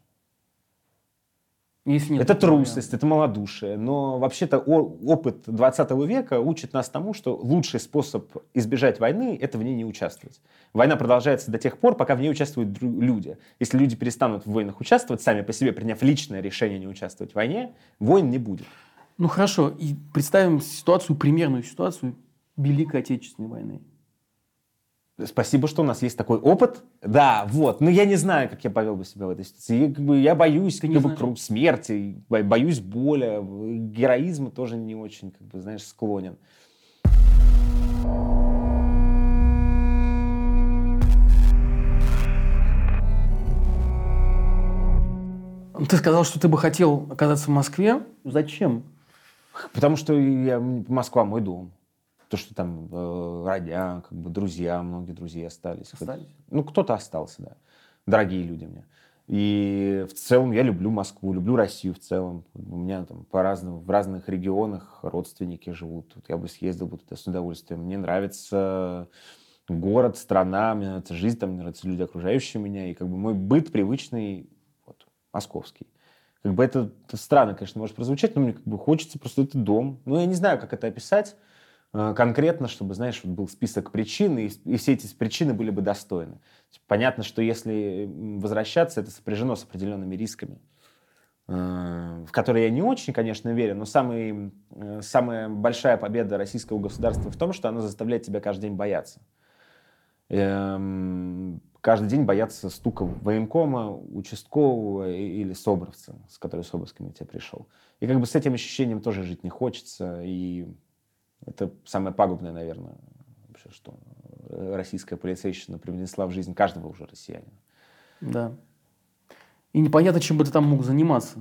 Если нет, это трусость, это малодушие. Но вообще-то опыт 20 века учит нас тому, что лучший способ избежать войны – это в ней не участвовать. Война продолжается до тех пор, пока в ней участвуют люди. Если люди перестанут в войнах участвовать, сами по себе приняв личное решение не участвовать в войне, войн не будет. Ну хорошо, и представим ситуацию, примерную ситуацию Великой Отечественной войны. Спасибо, что у нас есть такой опыт. Да, вот. Но я не знаю, как я повел бы себя в этой ситуации. Я, как бы, я боюсь как бы, смерти, боюсь боли. Героизма тоже не очень, как бы, знаешь, склонен. Ты сказал, что ты бы хотел оказаться в Москве. Зачем? Потому что я, Москва мой дом то, что там э, родня, как бы друзья, многие друзья остались. Остались? Ну, кто-то остался, да. Дорогие люди мне. И в целом я люблю Москву, люблю Россию в целом. У меня там по разным, в разных регионах родственники живут. Вот я бы съездил бы туда с удовольствием. Мне нравится город, страна, мне нравится жизнь, там мне нравятся люди, окружающие меня. И как бы мой быт привычный, вот, московский. Как бы это, это странно, конечно, может прозвучать, но мне как бы хочется просто это дом. Ну, я не знаю, как это описать. Э, конкретно, чтобы, знаешь, был список причин, и, все эти причины были бы достойны. Понятно, что если возвращаться, это сопряжено с определенными рисками, э, в которые я не очень, конечно, верю, но самый, э, самая большая победа российского государства в том, что оно заставляет тебя каждый день бояться. Эм, каждый день бояться стука военкома, участкового или собровца, с которой с обысками тебе пришел. И как бы с этим ощущением тоже жить не хочется, и это самое пагубное, наверное, вообще, что российская полицейщина привнесла в жизнь каждого уже россиянина. Да. И непонятно, чем бы ты там мог заниматься.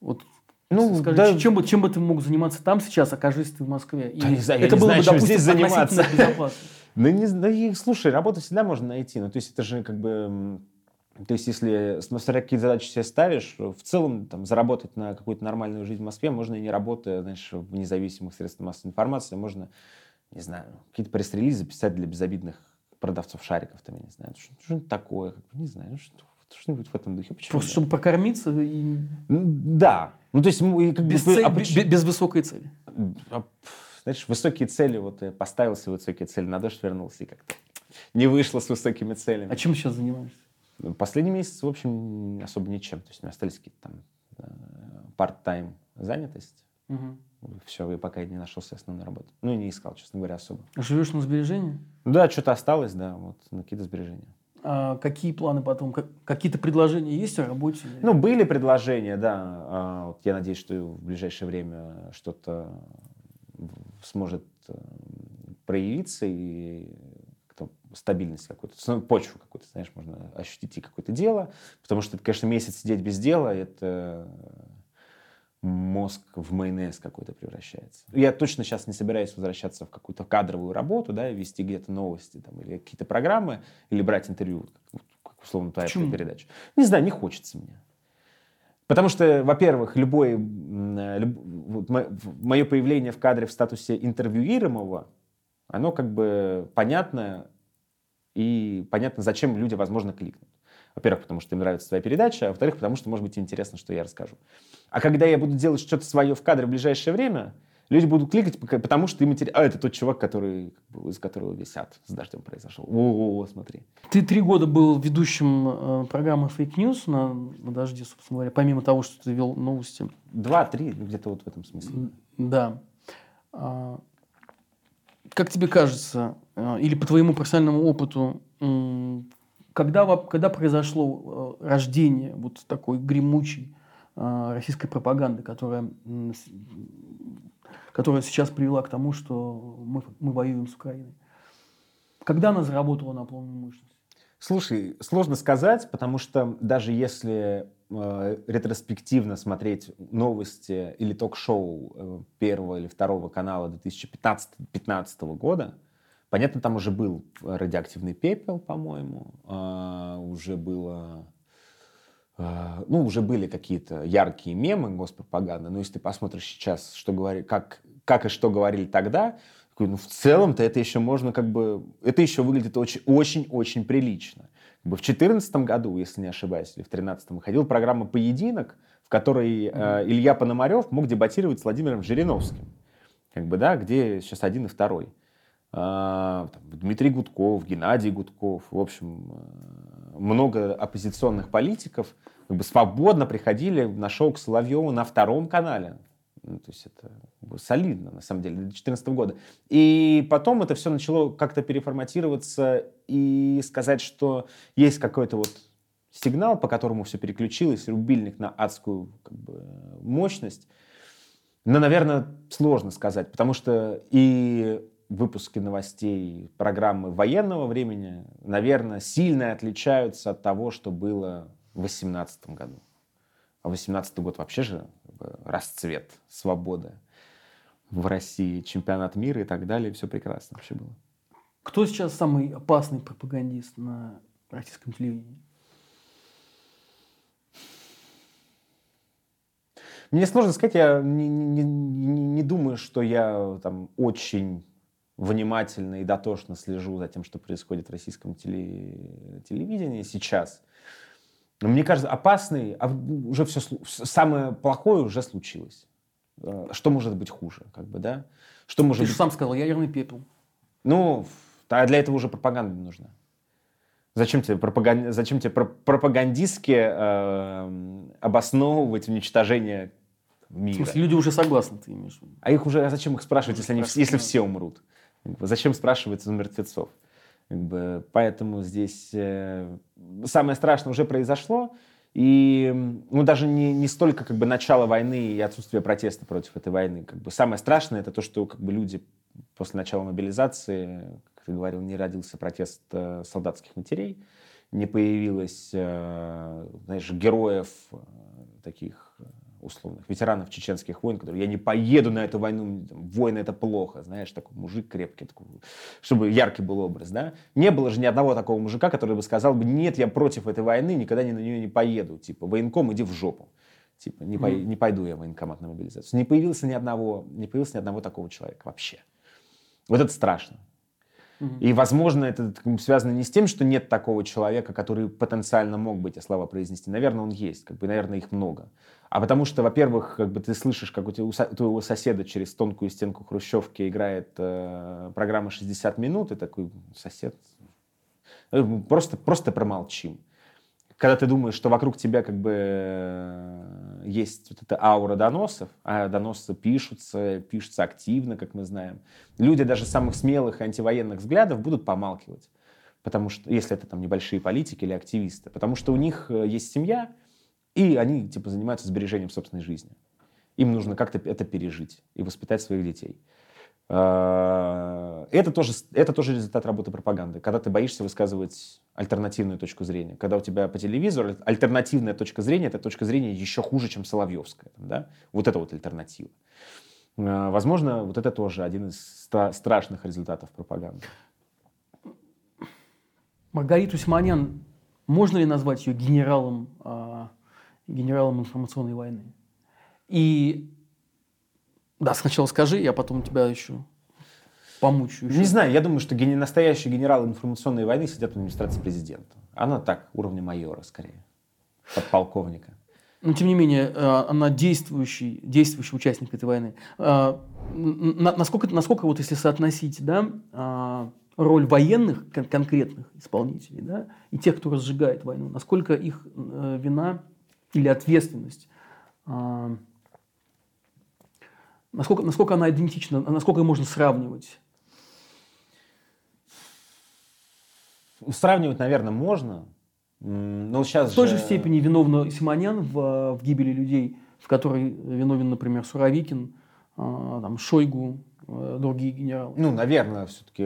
Вот ну, Скажи, да. чем, бы, чем бы ты мог заниматься там сейчас, окажись ты в Москве? Да, не знаю, это я было не знаю, бы, допустим, здесь заниматься. (laughs) Ну, не, да, слушай, работу всегда можно найти. Ну, то есть это же как бы то есть, если смотря какие задачи себе ставишь, в целом там, заработать на какую-то нормальную жизнь в Москве можно и не работая, знаешь, в независимых средствах массовой информации, можно, не знаю, какие-то пресс-релизы записать для безобидных продавцов шариков, там, я не знаю, что-нибудь такое, как бы, не знаю, ну, что, что-нибудь в этом духе. Почему Просто чтобы покормиться и... Да. Ну, то есть... Как без, бы, цель, а, без, без высокой цели. А, знаешь, высокие цели, вот я поставил себе высокие цели, на дождь вернулся и как-то не вышло с высокими целями. А чем сейчас занимаешься? Последний месяц, в общем, особо ничем. То есть у меня остались какие-то там э, part-time занятость. Угу. Все, и пока я не нашел себе основную работу. Ну, и не искал, честно говоря, особо. Живешь на сбережения? Да, что-то осталось, да, вот, на какие-то сбережения. А какие планы потом? Какие-то предложения есть о работе? Ну, были предложения, да. А, вот я надеюсь, что в ближайшее время что-то сможет э, проявиться, и стабильность какую-то, почву какую-то, знаешь, можно ощутить и какое-то дело, потому что, конечно, месяц сидеть без дела, это мозг в майонез какой-то превращается. Я точно сейчас не собираюсь возвращаться в какую-то кадровую работу, да, вести где-то новости там, или какие-то программы, или брать интервью, как, как условно твоя Почему? передача. Не знаю, не хочется мне. Потому что, во-первых, любое, люб, вот, мое появление в кадре в статусе интервьюируемого, оно как бы понятно и понятно, зачем люди, возможно, кликнут. Во-первых, потому что им нравится твоя передача, а во-вторых, потому что, может быть, интересно, что я расскажу. А когда я буду делать что-то свое в кадре в ближайшее время, люди будут кликать, потому что им интересно. А, это тот чувак, который, из которого висят, с дождем произошел. О, смотри. Ты три года был ведущим э, программы Fake News на, на «Дожде», собственно говоря, помимо того, что ты вел новости. Два-три, где-то вот в этом смысле. Да. Как тебе кажется, а, или по твоему профессиональному опыту, когда, когда произошло э, рождение вот такой гремучей а, российской пропаганды, которая, которая сейчас привела к тому, что мы, мы воюем с Украиной? Когда она заработала на полную мощность? Слушай, сложно сказать, потому что даже если э, ретроспективно смотреть новости или ток-шоу э, первого или второго канала 2015 года, понятно, там уже был радиоактивный пепел, по-моему, э, уже было э, ну, уже были какие-то яркие мемы госпропаганды, но если ты посмотришь сейчас, что говори, как, как и что говорили тогда, ну, в целом-то это еще можно как бы... Это еще выглядит очень-очень-очень прилично. В 2014 году, если не ошибаюсь, или в 2013 выходила программа «Поединок», в которой э, Илья Пономарев мог дебатировать с Владимиром Жириновским. Как бы, да, где сейчас один и второй. А, там, Дмитрий Гудков, Геннадий Гудков, в общем, э, много оппозиционных политиков как бы свободно приходили на шоу к Соловьеву на втором канале. Ну, то есть это солидно, на самом деле, для 2014 года. И потом это все начало как-то переформатироваться и сказать, что есть какой-то вот сигнал, по которому все переключилось, рубильник на адскую как бы, мощность. Но, наверное, сложно сказать, потому что и выпуски новостей программы военного времени, наверное, сильно отличаются от того, что было в 2018 году. А 2018 год вообще же расцвет свободы в России, чемпионат мира и так далее. Все прекрасно вообще было. Кто сейчас самый опасный пропагандист на российском телевидении? Мне сложно сказать, я не, не, не, не думаю, что я там очень внимательно и дотошно слежу за тем, что происходит в российском теле, телевидении сейчас. Но мне кажется, опасный, а уже все, самое плохое уже случилось. Э, что может быть хуже, как бы, да? Что может Ты быть... же сам сказал, ядерный пепел. Ну, а для этого уже пропаганда не нужна. Зачем тебе, пропаган... Зачем тебе пропагандистски э, обосновывать уничтожение мира? В смысле, люди уже согласны, ты имеешь в виду? А их уже, а зачем их спрашивать, если, они, если все умрут? Зачем спрашивать за мертвецов? Как бы, поэтому здесь э, самое страшное уже произошло. И ну, даже не, не столько как бы начало войны и отсутствие протеста против этой войны. Как бы, самое страшное это то, что как бы, люди после начала мобилизации, как ты говорил, не родился протест э, солдатских матерей, не появилось, э, знаешь, героев таких условных ветеранов чеченских войн, которые я не поеду на эту войну, войны это плохо, знаешь, такой мужик крепкий, такой, чтобы яркий был образ, да. Не было же ни одного такого мужика, который бы сказал бы, нет, я против этой войны, никогда ни на нее не поеду, типа, военком иди в жопу. Типа, не, по, не пойду я в военкомат на мобилизацию. Не появилось ни одного, не появилось ни одного такого человека вообще. Вот это страшно. И, возможно, это связано не с тем, что нет такого человека, который потенциально мог бы эти слова произнести. Наверное, он есть, как бы, наверное, их много. А потому что, во-первых, как бы ты слышишь, как у, твоего соседа через тонкую стенку хрущевки играет э, программа «60 минут», и такой сосед... Э, просто, просто промолчим когда ты думаешь, что вокруг тебя как бы э, есть вот эта аура доносов, а доносы пишутся, пишутся активно, как мы знаем, люди даже самых смелых антивоенных взглядов будут помалкивать. Потому что, если это там небольшие политики или активисты, потому что у них э, есть семья, и они типа занимаются сбережением собственной жизни. Им нужно как-то это пережить и воспитать своих детей. Э, это тоже, это тоже результат работы пропаганды, когда ты боишься высказывать альтернативную точку зрения. Когда у тебя по телевизору альтернативная точка зрения, это точка зрения еще хуже, чем Соловьевская. Да? Вот это вот альтернатива. Э, возможно, вот это тоже один из страшных результатов пропаганды. Маргариту Симонян, можно ли назвать ее генералом, а, генералом информационной войны? И да, сначала скажи, я потом тебя еще помучу. Еще. Не знаю, я думаю, что гени- настоящие генералы информационной войны сидят в администрации президента. Она так, уровня майора скорее, подполковника. Но тем не менее, э, она действующий, действующий участник этой войны. Э, насколько, насколько вот если соотносить да, э, роль военных конкретных исполнителей да, и тех, кто разжигает войну, насколько их вина или ответственность Насколько, насколько она идентична, насколько ее можно сравнивать? Сравнивать, наверное, можно. Но сейчас В той же же степени виновна Симонян в, в гибели людей, в которой виновен, например, Суровикин, а, там, Шойгу, а, другие генералы. Ну, наверное, все-таки...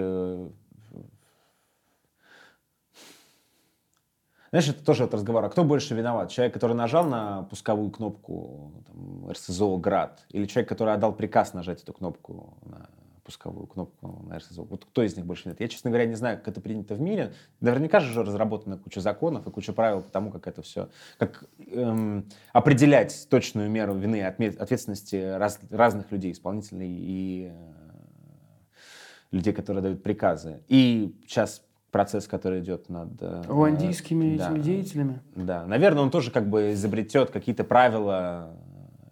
Знаешь, это тоже от разговора. Кто больше виноват? Человек, который нажал на пусковую кнопку там, РСЗО «Град» или человек, который отдал приказ нажать эту кнопку на пусковую кнопку на РСЗО? Вот кто из них больше виноват? Я, честно говоря, не знаю, как это принято в мире. Наверняка же уже разработана куча законов и куча правил по тому, как это все... Как эм, определять точную меру вины и ответственности раз- разных людей, исполнительной и э, людей, которые дают приказы. И сейчас процесс, который идет над... э, Руандийскими да, этими деятелями. Да, наверное, он тоже как бы изобретет какие-то правила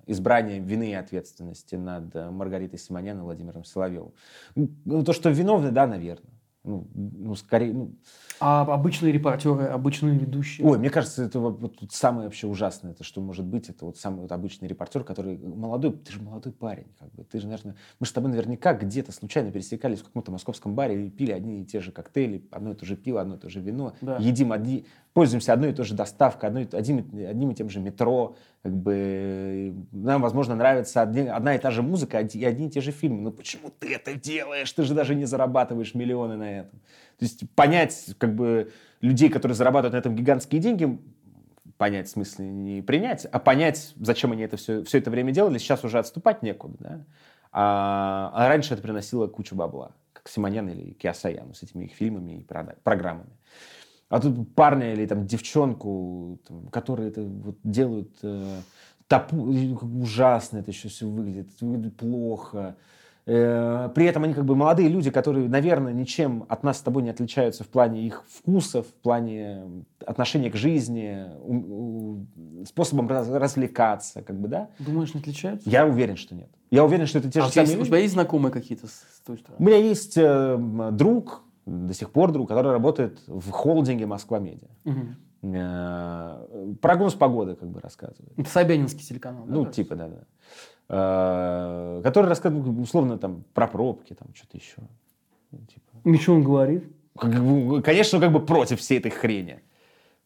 избрания вины и ответственности над э, Маргаритой Симонян и Владимиром Соловьевым. Ну, то, что виновны, да, наверное. Ну, ну скорее, ну, А обычные репортеры, обычные ведущие. Ой, мне кажется, это вот, вот самое вообще ужасное, это что может быть, это вот самый вот обычный репортер, который молодой, ты же молодой парень, как бы, ты же, наверное, мы же с тобой наверняка где-то случайно пересекались в каком-то московском баре и пили одни и те же коктейли, одно и то же пиво, одно и то же вино, Да. едим одни, пользуемся одной и той же доставкой, одной, одним, одним и тем же метро, как бы, нам, возможно, нравится одни- одна и та же музыка и одни и те же фильмы, но почему ты это делаешь? Ты же даже не зарабатываешь миллионы на этом. То есть понять, как бы, людей, которые зарабатывают на этом гигантские деньги, понять в смысле не принять, а понять, зачем они это все, все это время делали, сейчас уже отступать некуда, да? А, а раньше это приносило кучу бабла, как Симонян или Киасаян с этими их фильмами и программами. А тут парня или там девчонку, там, которые это вот делают э, топу- ужасно это еще все выглядит, выглядит плохо. Э, При этом они как бы молодые люди, которые, наверное, ничем от нас с тобой не отличаются в плане их вкусов, в плане отношения к жизни, у- у- способом раз- развлекаться, как бы, да? Думаешь, не отличаются? Я уверен, что нет. Я уверен, что это те А же у самые есть- у тебя есть знакомые какие-то с, той У стороны? меня есть э, друг, до сих пор друг, который работает в холдинге Москва Медиа. Э, Прогноз погоды как бы рассказывает. Это Собянинский телеканал. да, Ну, кажется? типа, да, да. Э, Который рассказывает, ну, условно, там, про пробки, там, что-то еще. Типа. И что он говорит? Конечно, как бы против всей этой хрени.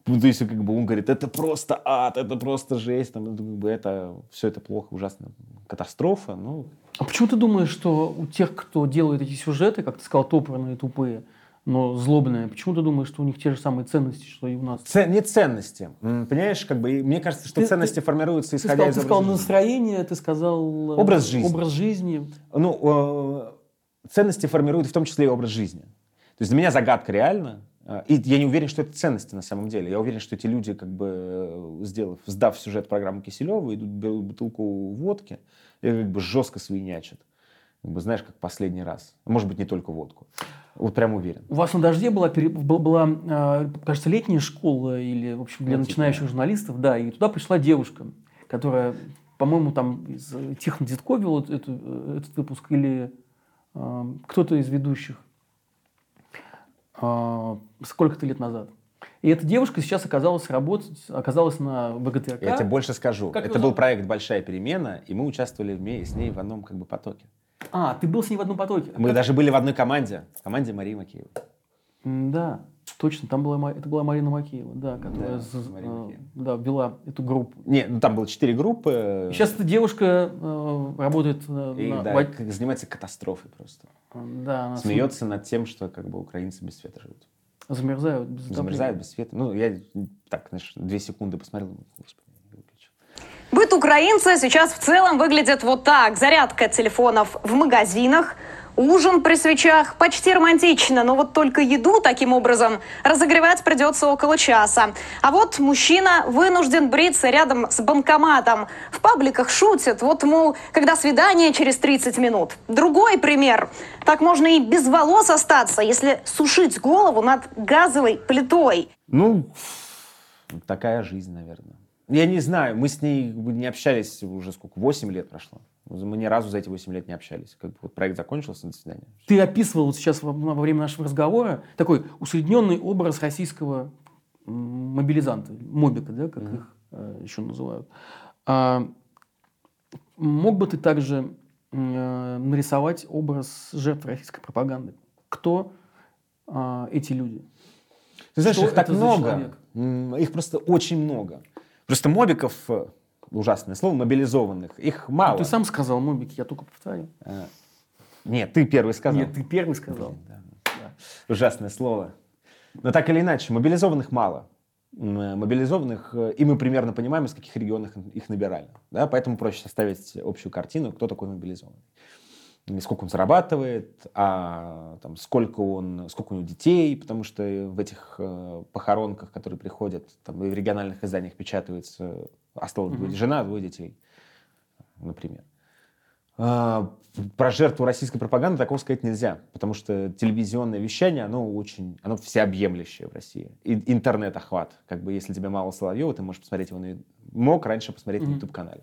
Ну, То есть, как бы он говорит, это просто ад, это просто жесть, там, это, как бы, это, все это плохо, ужасно, катастрофа. Ну, А почему ты думаешь, что у тех, кто делает эти сюжеты, как ты сказал, топорные, тупые, но злобные, почему ты думаешь, что у них те же самые ценности, что и у нас? ц- не ценности. Понимаешь, как бы, мне кажется, что Ты- ценности ты- формируются Ты исходя сказал, из ты сказал настроение, ты сказал... э, Образ жизни. Образ жизни. Ну, э, ценности формируют в том числе и образ жизни. То есть для меня загадка реально. Э, И я не уверен, что это ценности на самом деле. Я уверен, что эти люди, как бы э, сделав, сдав сюжет программы Киселева, идут, берут бутылку водки и как бы жестко свинячат. Как бы, знаешь, как последний раз. Может быть, не только водку. Вот прям уверен. У вас на «Дожде» была, была, э, кажется, летняя школа или, в общем, для Ну, типа, начинающих да. журналистов, да, и туда пришла девушка, которая, по-моему, там из э, Тихон Дедко вел эту- э, этот выпуск или э, кто-то из ведущих сколько-то лет назад. И эта девушка сейчас оказалась работать, оказалась на ВГТРК. Я тебе больше скажу. Как это был зовут? проект «Большая перемена», и мы участвовали вме- с ней в одном как бы потоке. А, ты был с ней в одном потоке. Мы даже были в одной команде. В команде Марии Макеевой. Да, точно, там была, это была Марина Макеева, да, которая Да, з- Марина э, Макеева. да, вела эту группу. Не, ну там было четыре группы. И Сейчас эта девушка э, работает э, И, на... да, как занимается катастрофой просто. да, она Смеется над тем, что как бы украинцы без света живут. см- Замерзают. без Замерзают отопления. без света. Ну, я так, знаешь, две секунды посмотрел, господи. Быт украинца сейчас в целом выглядит вот так. Зарядка телефонов в магазинах, ужин при свечах, почти романтично, но вот только еду таким образом разогревать придется около часа. А вот мужчина вынужден бриться рядом с банкоматом. В пабликах шутят, вот, мол, когда свидание через 30 минут. Другой пример. Так можно и без волос остаться, если сушить голову над газовой плитой. Ну, такая жизнь, наверное. Я не знаю, мы с ней не общались уже сколько, 8 лет прошло. Мы ни разу за эти 8 лет не общались. Как бы вот проект закончился, до свидания. Ты описывал вот сейчас во, во время нашего разговора такой усредненный образ российского мобилизанта, мобика, да, как их э, еще называют. А, мог бы ты также э, нарисовать образ жертв российской пропаганды. Кто э, эти люди? Ты знаешь, Что их так много. Их просто очень много. Просто мобиков, э, ужасное слово, мобилизованных, их мало. Ты сам сказал, Мобик, я только повторю. Э, Нет, ты первый сказал. Нет, ты первый сказал. Да. Ужасное слово. Но так или иначе, мобилизованных мало. Э, Мобилизованных, и мы примерно понимаем, из каких регионов их набирали. Да? Поэтому проще составить общую картину, кто такой мобилизованный. Сколько он зарабатывает, а там, сколько, он, сколько у него детей, потому что в этих э, похоронках, которые приходят, там, и в региональных изданиях печатаются, осталось двое- жена, двое детей, например. А, Про жертву российской пропаганды такого сказать нельзя, потому что телевизионное вещание, оно очень, оно всеобъемлющее в России. И интернет-охват. Как бы, если тебе мало Соловьева, ты можешь посмотреть его на... Мог раньше посмотреть на Мгм. YouTube-канале.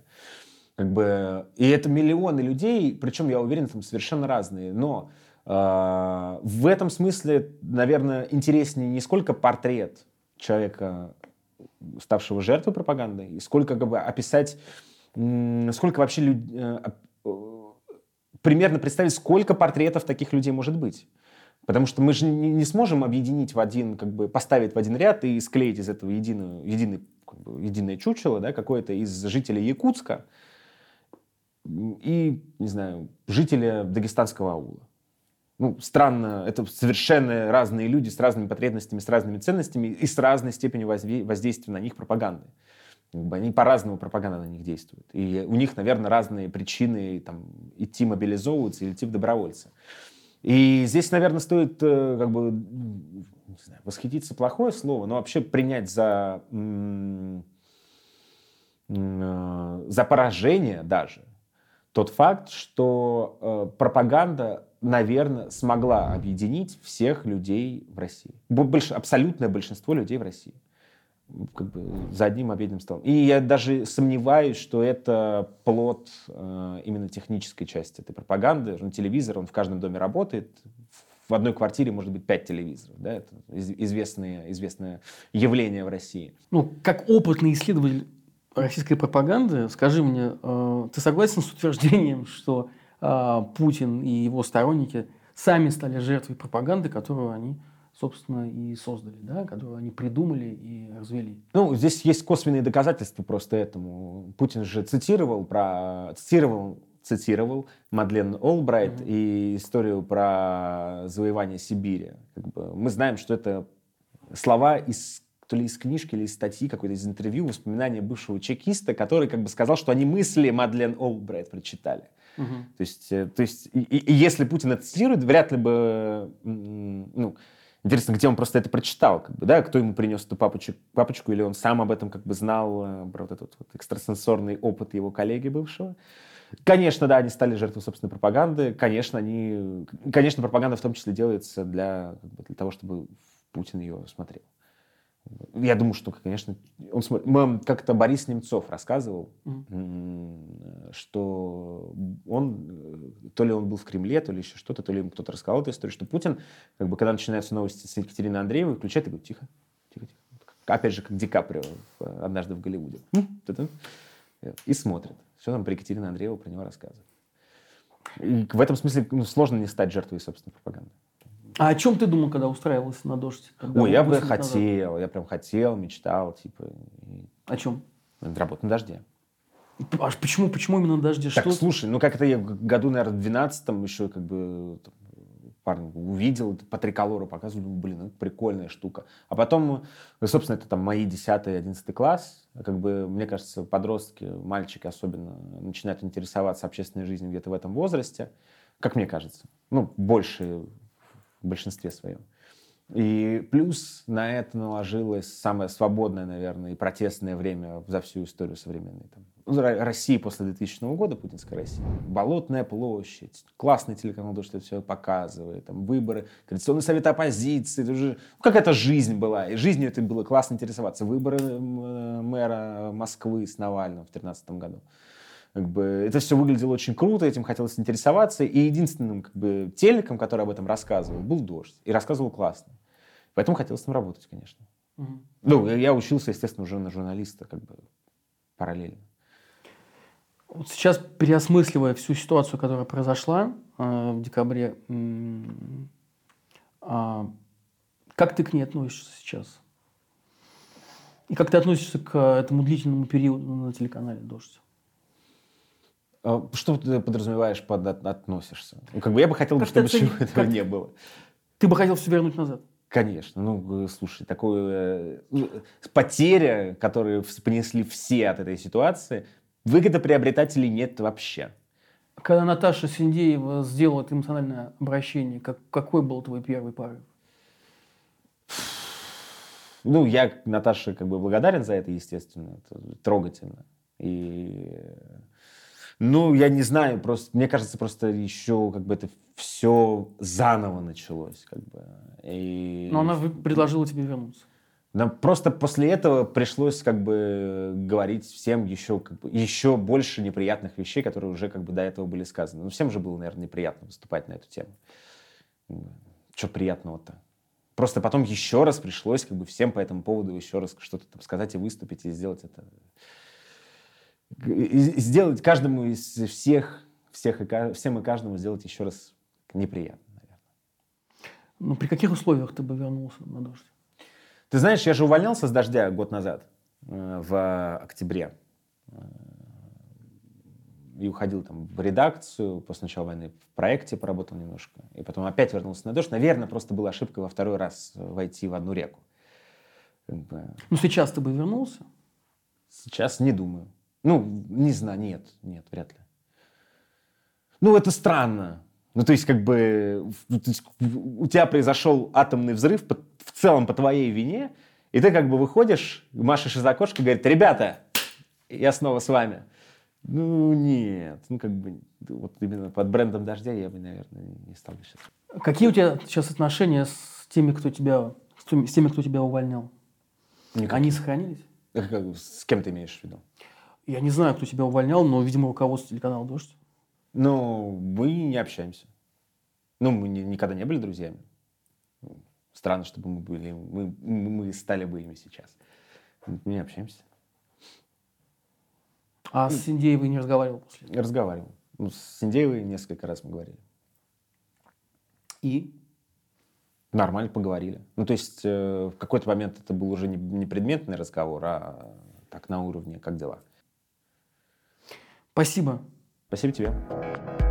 Как бы, и это миллионы людей, причем, я уверен, там совершенно разные. Но а, в этом смысле, наверное, интереснее не сколько портрет человека, ставшего жертвой пропаганды, и сколько как бы описать, сколько вообще люд- э, э, примерно представить, сколько портретов таких людей может быть. Потому что мы же не, сможем объединить в один, как бы поставить в один ряд и склеить из этого единую, единый, как бы, единое чучело, да, какое-то из жителей Якутска и, не знаю, жителя дагестанского аула. Ну, странно, это совершенно разные люди с разными потребностями, с разными ценностями и с разной степенью воздействия на них пропаганды. Они по-разному пропаганда на них действует. И у них, наверное, разные причины там, идти мобилизовываться или идти в добровольцы. И здесь, наверное, стоит э, как бы, не знаю, восхититься плохое слово, но вообще принять за, э, за поражение даже тот факт, что э, пропаганда, наверное, смогла объединить всех людей в России. Бо- больш- абсолютное большинство людей в России. Как бы за одним обеденным столом. И я даже сомневаюсь, что это плод э, именно технической части этой пропаганды. Ну, телевизор, он в каждом доме работает. В одной квартире может быть пять телевизоров. Да? Это из- известное, известное явление в России. Ну, как опытный исследователь российской пропаганды, скажи мне, э, ты согласен с утверждением, что э, Путин и его сторонники сами стали жертвой пропаганды, которую они, собственно, и создали, да? которую они придумали и развели? Ну, здесь есть косвенные доказательства просто этому. Путин же цитировал про... Цитировал, цитировал Мадлен Олбрайт Мгм. и историю про завоевание Сибири. Как бы мы знаем, что это слова из то ли из книжки, или из статьи, какой-то из интервью, воспоминания бывшего чекиста, который как бы сказал, что они мысли Мадлен Олбрайт прочитали. Мгм. То есть, э, то есть и, и- если Путин это цитирует, вряд ли бы, ну, интересно, где он просто это прочитал, как бы, да, кто ему принес эту папочку, папочку, или он сам об этом как бы знал, э, про вот этот вот экстрасенсорный опыт его коллеги бывшего. Конечно, да, они стали жертвой собственной пропаганды. Конечно, они, конечно, пропаганда в том числе делается для, для того, чтобы Путин ее смотрел. Я думаю, что, конечно, он смо- м, как-то Борис Немцов рассказывал, м, что он, э, то ли он был в Кремле, то ли еще что-то, то ли ему кто-то рассказал эту историю, что Путин, как бы, когда начинаются новости с Екатериной Андреевой, включает и говорит, тихо, тихо, тихо. Опять же, как Ди Каприо э, однажды в Голливуде. И смотрит. Все там про Екатерину Андрееву, про него рассказывает. И в этом смысле ну, сложно не стать жертвой собственной пропаганды. А о чем ты думал, когда устраивался на дождь? Когда Ой, я бы лет назад? хотел, я прям хотел, мечтал, типа, О чем? работать на дожде. Аж почему, почему именно на дожде? Так, Что? слушай, ну как это я в году, наверное, в 12 еще как бы там, парня увидел, по триколору показывали, думаю, блин, это прикольная штука. А потом, ну, собственно, это там мои 10-11 класс, как бы, мне кажется, подростки, мальчики особенно, начинают интересоваться общественной жизнью где-то в этом возрасте, как мне кажется. Ну, больше в большинстве своем. И плюс на это наложилось самое свободное, наверное, и протестное время за всю историю современной там, ну, Ро- России после 2000 года, путинской России. Болотная площадь, классный телеканал, то, что это все показывает, там, выборы, Координационный совет оппозиции, это уже, ну, как это жизнь была, и жизнью это было классно интересоваться. Выборы мэра Москвы с Навальным в 2013 году. Как бы, это все выглядело очень круто, этим хотелось интересоваться. И единственным как бы, телеком, который об этом рассказывал, был «Дождь». И рассказывал классно. Поэтому хотелось там работать, конечно. Мгм. Ну, я учился, естественно, уже на журналиста, как бы параллельно. Вот сейчас, переосмысливая всю ситуацию, которая произошла э, в декабре, а, как ты к ней относишься сейчас? И как ты относишься к этому длительному периоду на телеканале «Дождь»? А Что ты подразумеваешь под от- относишься? Ну, как бы я бы хотел, Как чтобы ты всего (laughs) этого не было. Ты бы хотел все вернуть назад? Конечно. Ну, э, слушай, такое... э, ну, потеря, которую понесли все от этой ситуации, выгодоприобретателей нет вообще. Когда Наташа Синдеева сделала это эмоциональное обращение, как, какой был твой первый порыв? Ну, я Наташе как бы благодарен за это, естественно. Это трогательно. И... Ну, я не знаю, просто, мне кажется, просто еще как бы это все заново началось. Как бы. И... Но она предложила тебе вернуться. Нам просто после этого пришлось как бы говорить всем еще, как бы, еще больше неприятных вещей, которые уже как бы до этого были сказаны. Ну, всем же было, наверное, неприятно выступать на эту тему. Что приятного-то? Просто потом еще раз пришлось как бы всем по этому поводу еще раз что-то там сказать и выступить, и сделать это. Сделать каждому из всех, всех и, всем и каждому сделать еще раз неприятно, наверное. Ну, при каких условиях ты бы вернулся на «Дождь»? Ты знаешь, я же увольнялся с «Дождя» год назад, э, в октябре. Э, И уходил там в редакцию, после начала войны в проекте поработал немножко. И потом опять вернулся на «Дождь». Наверное, просто была ошибка во второй раз войти в одну реку. Ну, сейчас ты бы вернулся? Сейчас не думаю. Ну, не знаю, нет, нет, вряд ли. Ну, это странно. Ну, то есть, как бы, у тебя произошел атомный взрыв по- в целом по твоей вине, и ты как бы выходишь, машешь из окошка и говорит, ребята, я снова с вами. Ну, нет, ну, как бы, вот именно под брендом «Дождя» я бы, наверное, не стал бы сейчас. Какие у тебя сейчас отношения с теми, кто тебя, с теми, кто тебя увольнял? Никаких. Они сохранились? Э, С кем ты имеешь в виду? Я не знаю, кто тебя увольнял, но, видимо, руководство телеканала «Дождь». Ну, мы не общаемся. Ну, мы ни- никогда не были друзьями. Странно, чтобы мы были, мы, мы стали бы ими сейчас. Мы не общаемся. А с Синдеевой не разговаривал после этого? Разговаривал. Ну, с Индеевой несколько раз мы говорили. И? Нормально поговорили. Ну, то есть э, в какой-то момент это был уже не, не предметный разговор, а так на уровне «как дела?». Спасибо. Спасибо тебе.